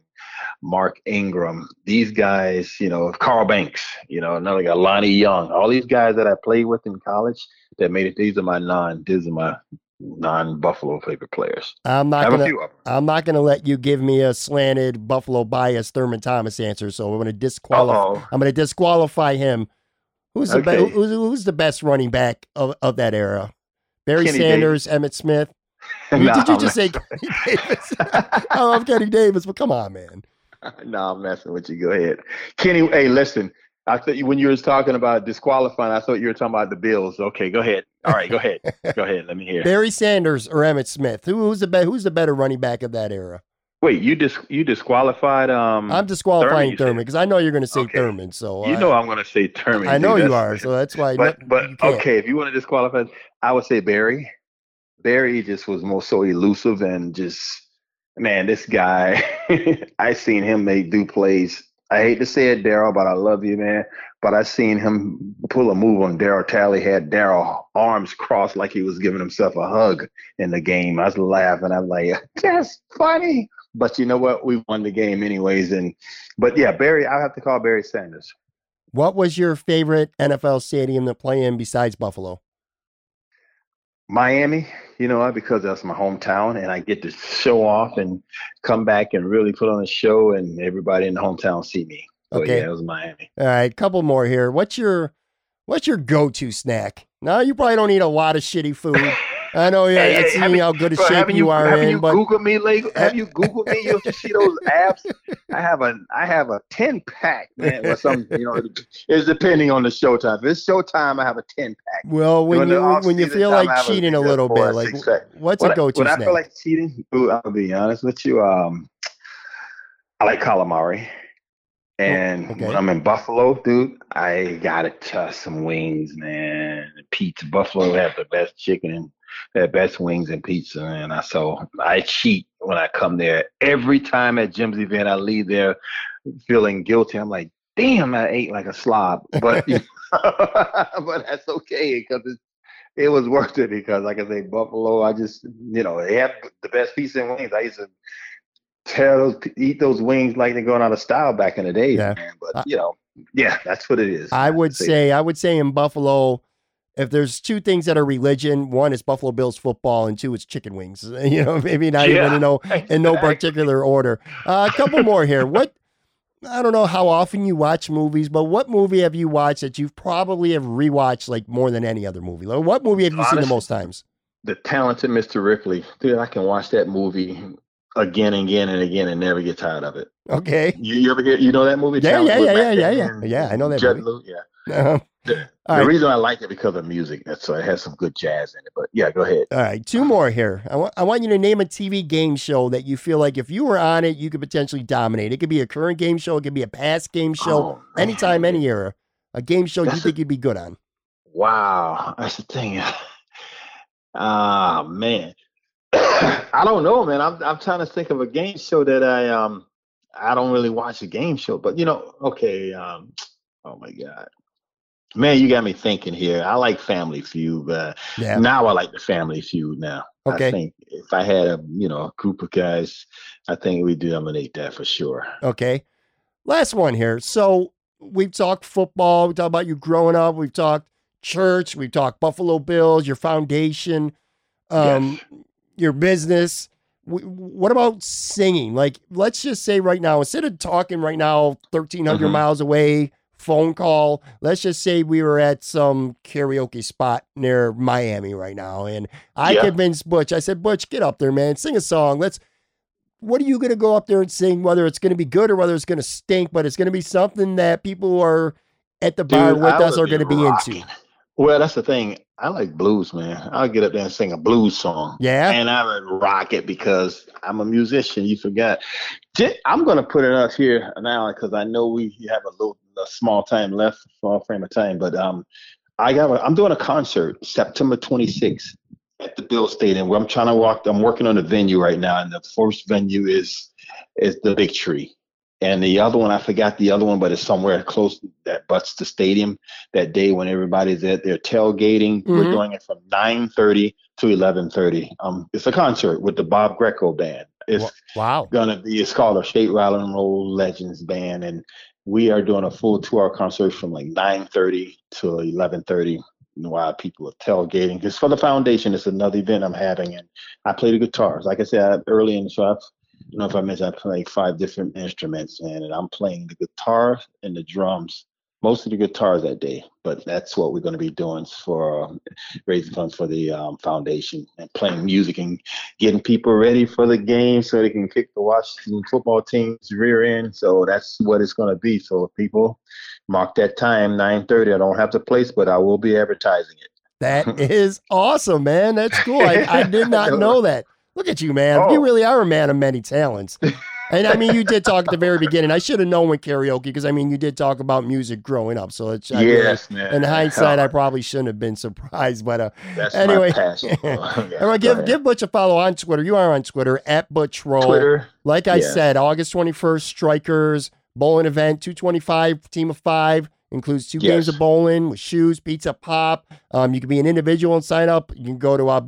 Mark Ingram. These guys, you know, Carl Banks. You know, another guy, Lonnie Young. All these guys that I played with in college that made it. These are my non. These are my non-Buffalo favorite players. I'm not gonna. I'm not gonna let you give me a slanted Buffalo bias Thurman Thomas answer. So I'm gonna disqualify. I'm gonna disqualify him Who's the Okay. be- who's, who's the best running back of, of that era? Barry Kenny Sanders, Emmitt Smith. *laughs* Nah, Did you just say Kenny *laughs* Davis? *laughs* I love Kenny Davis, but come on, man. no, I'm messing with you. Go ahead, Kenny. Hey, listen. I thought you, when you was talking about disqualifying, I thought you were talking about the Bills. Okay, go ahead. All right, go ahead. go ahead. Let me hear. Barry Sanders or Emmitt Smith? Who, who's the be- who's the better running back of that era? Wait, you dis you disqualified. Um, I'm disqualifying. Thurman because I know you're going to say Okay. Thurman. So you I, know I'm going to say Thurman. I know dude. you are. So that's why. But no- but okay, if you want to disqualify, I would say Barry. Barry just was more so elusive and just man, this guy. *laughs* I seen him make do plays. I hate to say it, Darryl, but I love you, man. But I seen him pull a move on Darryl Talley. Had Daryl arms crossed like he was giving himself a hug in the game. I was laughing. I'm like, *laughs* that's funny. But you know what? We won the game anyways. And but yeah, Barry. I have to call Barry Sanders. What was your favorite NFL stadium to play in besides Buffalo? Miami, you know, what? because that's my hometown and I get to show off and come back and really put on a show and everybody in the hometown see me. So Okay. yeah, it was Miami. All right, couple more here. What's your what's your go-to snack? Now you probably don't eat a lot of shitty food. *laughs* I know, yeah, Hey, I hey, see haven't- how good a Bro, shape haven't you, are haven't in, you but Googled me lately? *laughs* Have you Googled me? You just see those abs. I have a I have a ten pack, man. Or some, you know, it's *laughs* depending on the showtime. If it's showtime, I have a ten pack. well, when you when you feel like have a cheating a little bit, like what's When a I- go-to when I feel like cheating, ooh, I'll be honest with you. Um, I like calamari. And okay. when I'm in Buffalo, dude, I gotta trust some wings, man. Pizza. Buffalo have the best chicken the best wings and pizza, and I so I cheat when I come there. Every time at Jim's event, I leave there feeling guilty. I'm like, damn, I ate like a slob, but *laughs* *laughs* but that's okay because it's it was worth it because, like I say, Buffalo. I just, you know, they have the best pizza and wings. I used to tear those, eat those wings like they're going out of style back in the day, Yeah. man. But you know, yeah, that's what it is. I would say I would say in Buffalo, if there's two things that are religion, one is Buffalo Bills football, and two is chicken wings. *laughs* You know, maybe not even in no *laughs* in no particular order. Uh, a couple more here. What I don't know how often you watch movies, but what movie have you watched that you've probably have rewatched like more than any other movie? Like, what movie have you seen the most times? The talented Mr. Ripley, dude. I can watch that movie again and again and again and never get tired of it. Okay. You, you ever get you know that movie? Yeah, Talent yeah, yeah, yeah, yeah, yeah. Yeah, I know that Judd movie. Law, yeah. *laughs* Uh, The, the right. reason I like it because of music. That's so it has some good jazz in it. But yeah, go ahead. all right, two more here. I want I want you to name a TV game show that you feel like if you were on it, you could potentially dominate. It could be a current game show, it could be a past game show, Oh, man. anytime, any era. A game show you That's a- think you'd be good on. Wow, that's the thing. *laughs* Ah, man. I don't know, man. I'm I'm trying to think of a game show that I um I don't really watch a game show, but you know, okay, um oh my god. Man, you got me thinking here. I like Family Feud, but Yeah. now I like the Family Feud now. Okay. I think if I had a you know a group of guys, I think we'd dominate that for sure. Okay. Last one here. So we've talked football. We talked about you growing up. We've talked church. We've talked Buffalo Bills, your foundation, um, your business. What about singing? Like, let's just say right now, instead of talking right now, 1,300 Mhm. miles away, phone call, let's just say we were at some karaoke spot near Miami right now. And I Yeah. convinced Butch, I said, Butch, get up there, man, sing a song. Let's, what are you going to go up there and sing, whether it's going to be good or whether it's going to stink, but it's going to be something that people who are at the bar Dude, with I us are going to be into. Well, that's the thing. I like blues, man. I'll get up there and sing a blues song. Yeah. and I would rock it because I'm a musician. You forgot. I'm gonna put it up here now because I know we have a little a small time left, small frame of time. But um, I got a, I'm doing a concert September 26th at the Bill Stadium. Where I'm trying to walk. I'm working on a venue right now, and the first venue is is the Big Tree. And the other one, I forgot the other one, but it's somewhere close that butts the stadium that day when everybody's at their tailgating. Mhm. We're doing it from 9:30 to 11:30. Um, it's a concert with the Bob Greco band. It's Wow. gonna be. It's called a State Rattle and Roll Legends Band, and we are doing a full two-hour concert from like 9:30 to 11:30 while people are tailgating. It's for the foundation. It's another event I'm having, and I play the guitars. Like I said early in the show, I don't know if I mentioned I play five different instruments, man, and I'm playing the guitar and the drums most of the guitars that day, but that's what we're going to be doing for um, raising funds for the um, foundation and playing music and getting people ready for the game so they can kick the Washington football team's rear end. So that's what it's going to be. So people mark that time, 9:30. I don't have the place, but I will be advertising it. That *laughs* is awesome, man. That's cool. I, I did not *laughs* know that. Look at you, man. Oh. You really are a man of many talents. *laughs* And I mean, you did talk at the very beginning. I should have known with karaoke because I mean, you did talk about music growing up. So it's yes, man. In hindsight, I probably shouldn't have been surprised. But uh, That's anyway, *laughs* yeah, *laughs* give give Butch a follow on Twitter. You are on Twitter at Butch Rolle. Twitter. Like I yeah. said, August twenty first, Strikers bowling event, two twenty five, team of five. Includes two yes. games of bowling with shoes, pizza, pop. Um, you can be an individual and sign up. You can go to uh,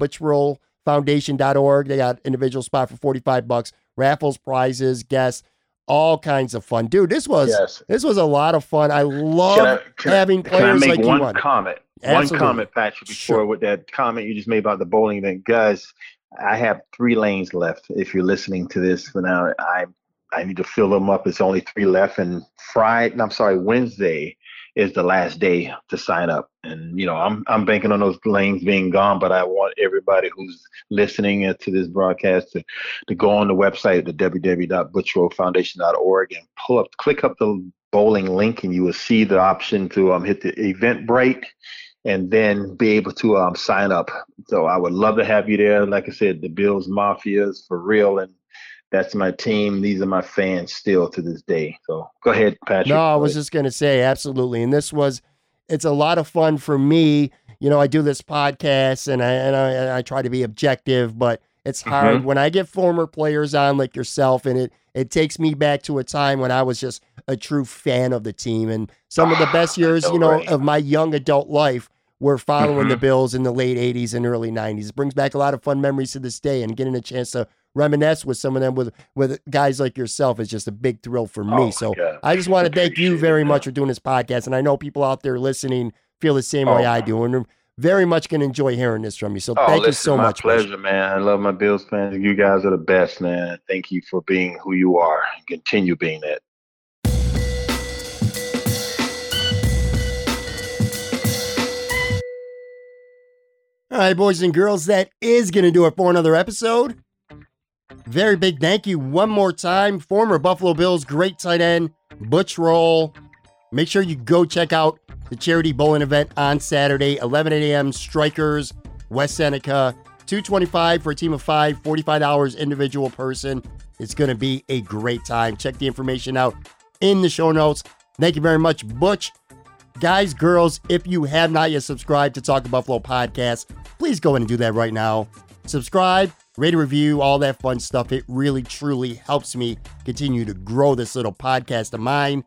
butchrollefoundation.org. They got individual spot for 45 bucks raffles, prizes, guests, all kinds of fun. Dude, this was yes. this was a lot of fun. I love having I, players can I make like one comment? Absolutely. One comment, Patrick, before sure. with that comment you just made about the bowling event. Guys, I have three lanes left. If you're listening to this for now, I I need to fill them up. It's only three left. And Friday, I'm sorry, Wednesday, is the last day to sign up. And you know, I'm I'm banking on those lanes being gone, but I want everybody who's listening to this broadcast to to go on the website, the www.butchrollefoundation.org, and pull up, click up the bowling link, and you will see the option to um, hit the Eventbrite and then be able to um, sign up. So I would love to have you there. Like I said, the Bills Mafia is for real, and that's my team. These are my fans still to this day. So go ahead, Patrick. No, I was just going to say absolutely. And this was, it's a lot of fun for me. You know, I do this podcast and I and I, and I try to be objective, but it's hard mm-hmm. when I get former players on like yourself, and it it takes me back to a time when I was just a true fan of the team, and some of the best years, you know, of my young adult life were following mm-hmm. the Bills in the late '80s and early '90s. It brings back a lot of fun memories to this day, and getting a chance to reminisce with some of them with with guys like yourself is just a big thrill for me. Oh so God. I just want to thank you very much for doing this podcast, and I know people out there listening feel the same oh, way I do, and very much can enjoy hearing this from you. So oh, thank listen, you so much. my much. Pleasure, man. I love my Bills fans. You guys are the best, man. Thank you for being who you are. and Continue being that. All right, boys and girls, that is going to do it for another episode. Very big thank you one more time. Former Buffalo Bills great tight end, Butch Rolle. Make sure you go check out the charity bowling event on Saturday, 11 a.m. Strikers, West Seneca. 225 for a team of five, $45 individual person. It's going to be a great time. Check the information out in the show notes. Thank you very much, Butch. Guys, girls, if you have not yet subscribed to Talk Buffalo podcast, please go in and do that right now. Subscribe, rate a review, all that fun stuff. It really, truly helps me continue to grow this little podcast of mine.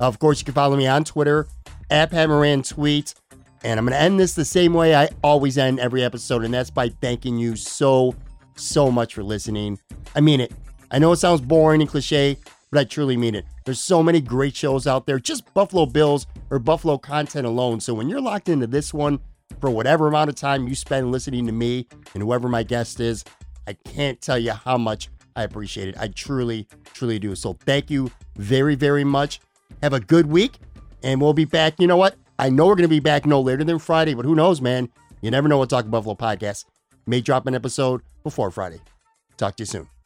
Of course, you can follow me on Twitter at Pat Moran Tweets. And I'm going to end this the same way I always end every episode, and that's by thanking you so, so much for listening. I mean it. I know it sounds boring and cliche, but I truly mean it. There's so many great shows out there, just Buffalo Bills or Buffalo content alone. So when you're locked into this one for whatever amount of time you spend listening to me and whoever my guest is, I can't tell you how much I appreciate it. I truly, truly do. So thank you very, very much. Have a good week, and we'll be back. You know what? I know we're going to be back no later than Friday, but who knows, man? You never know what Talk Buffalo podcast may drop an episode before Friday. Talk to you soon.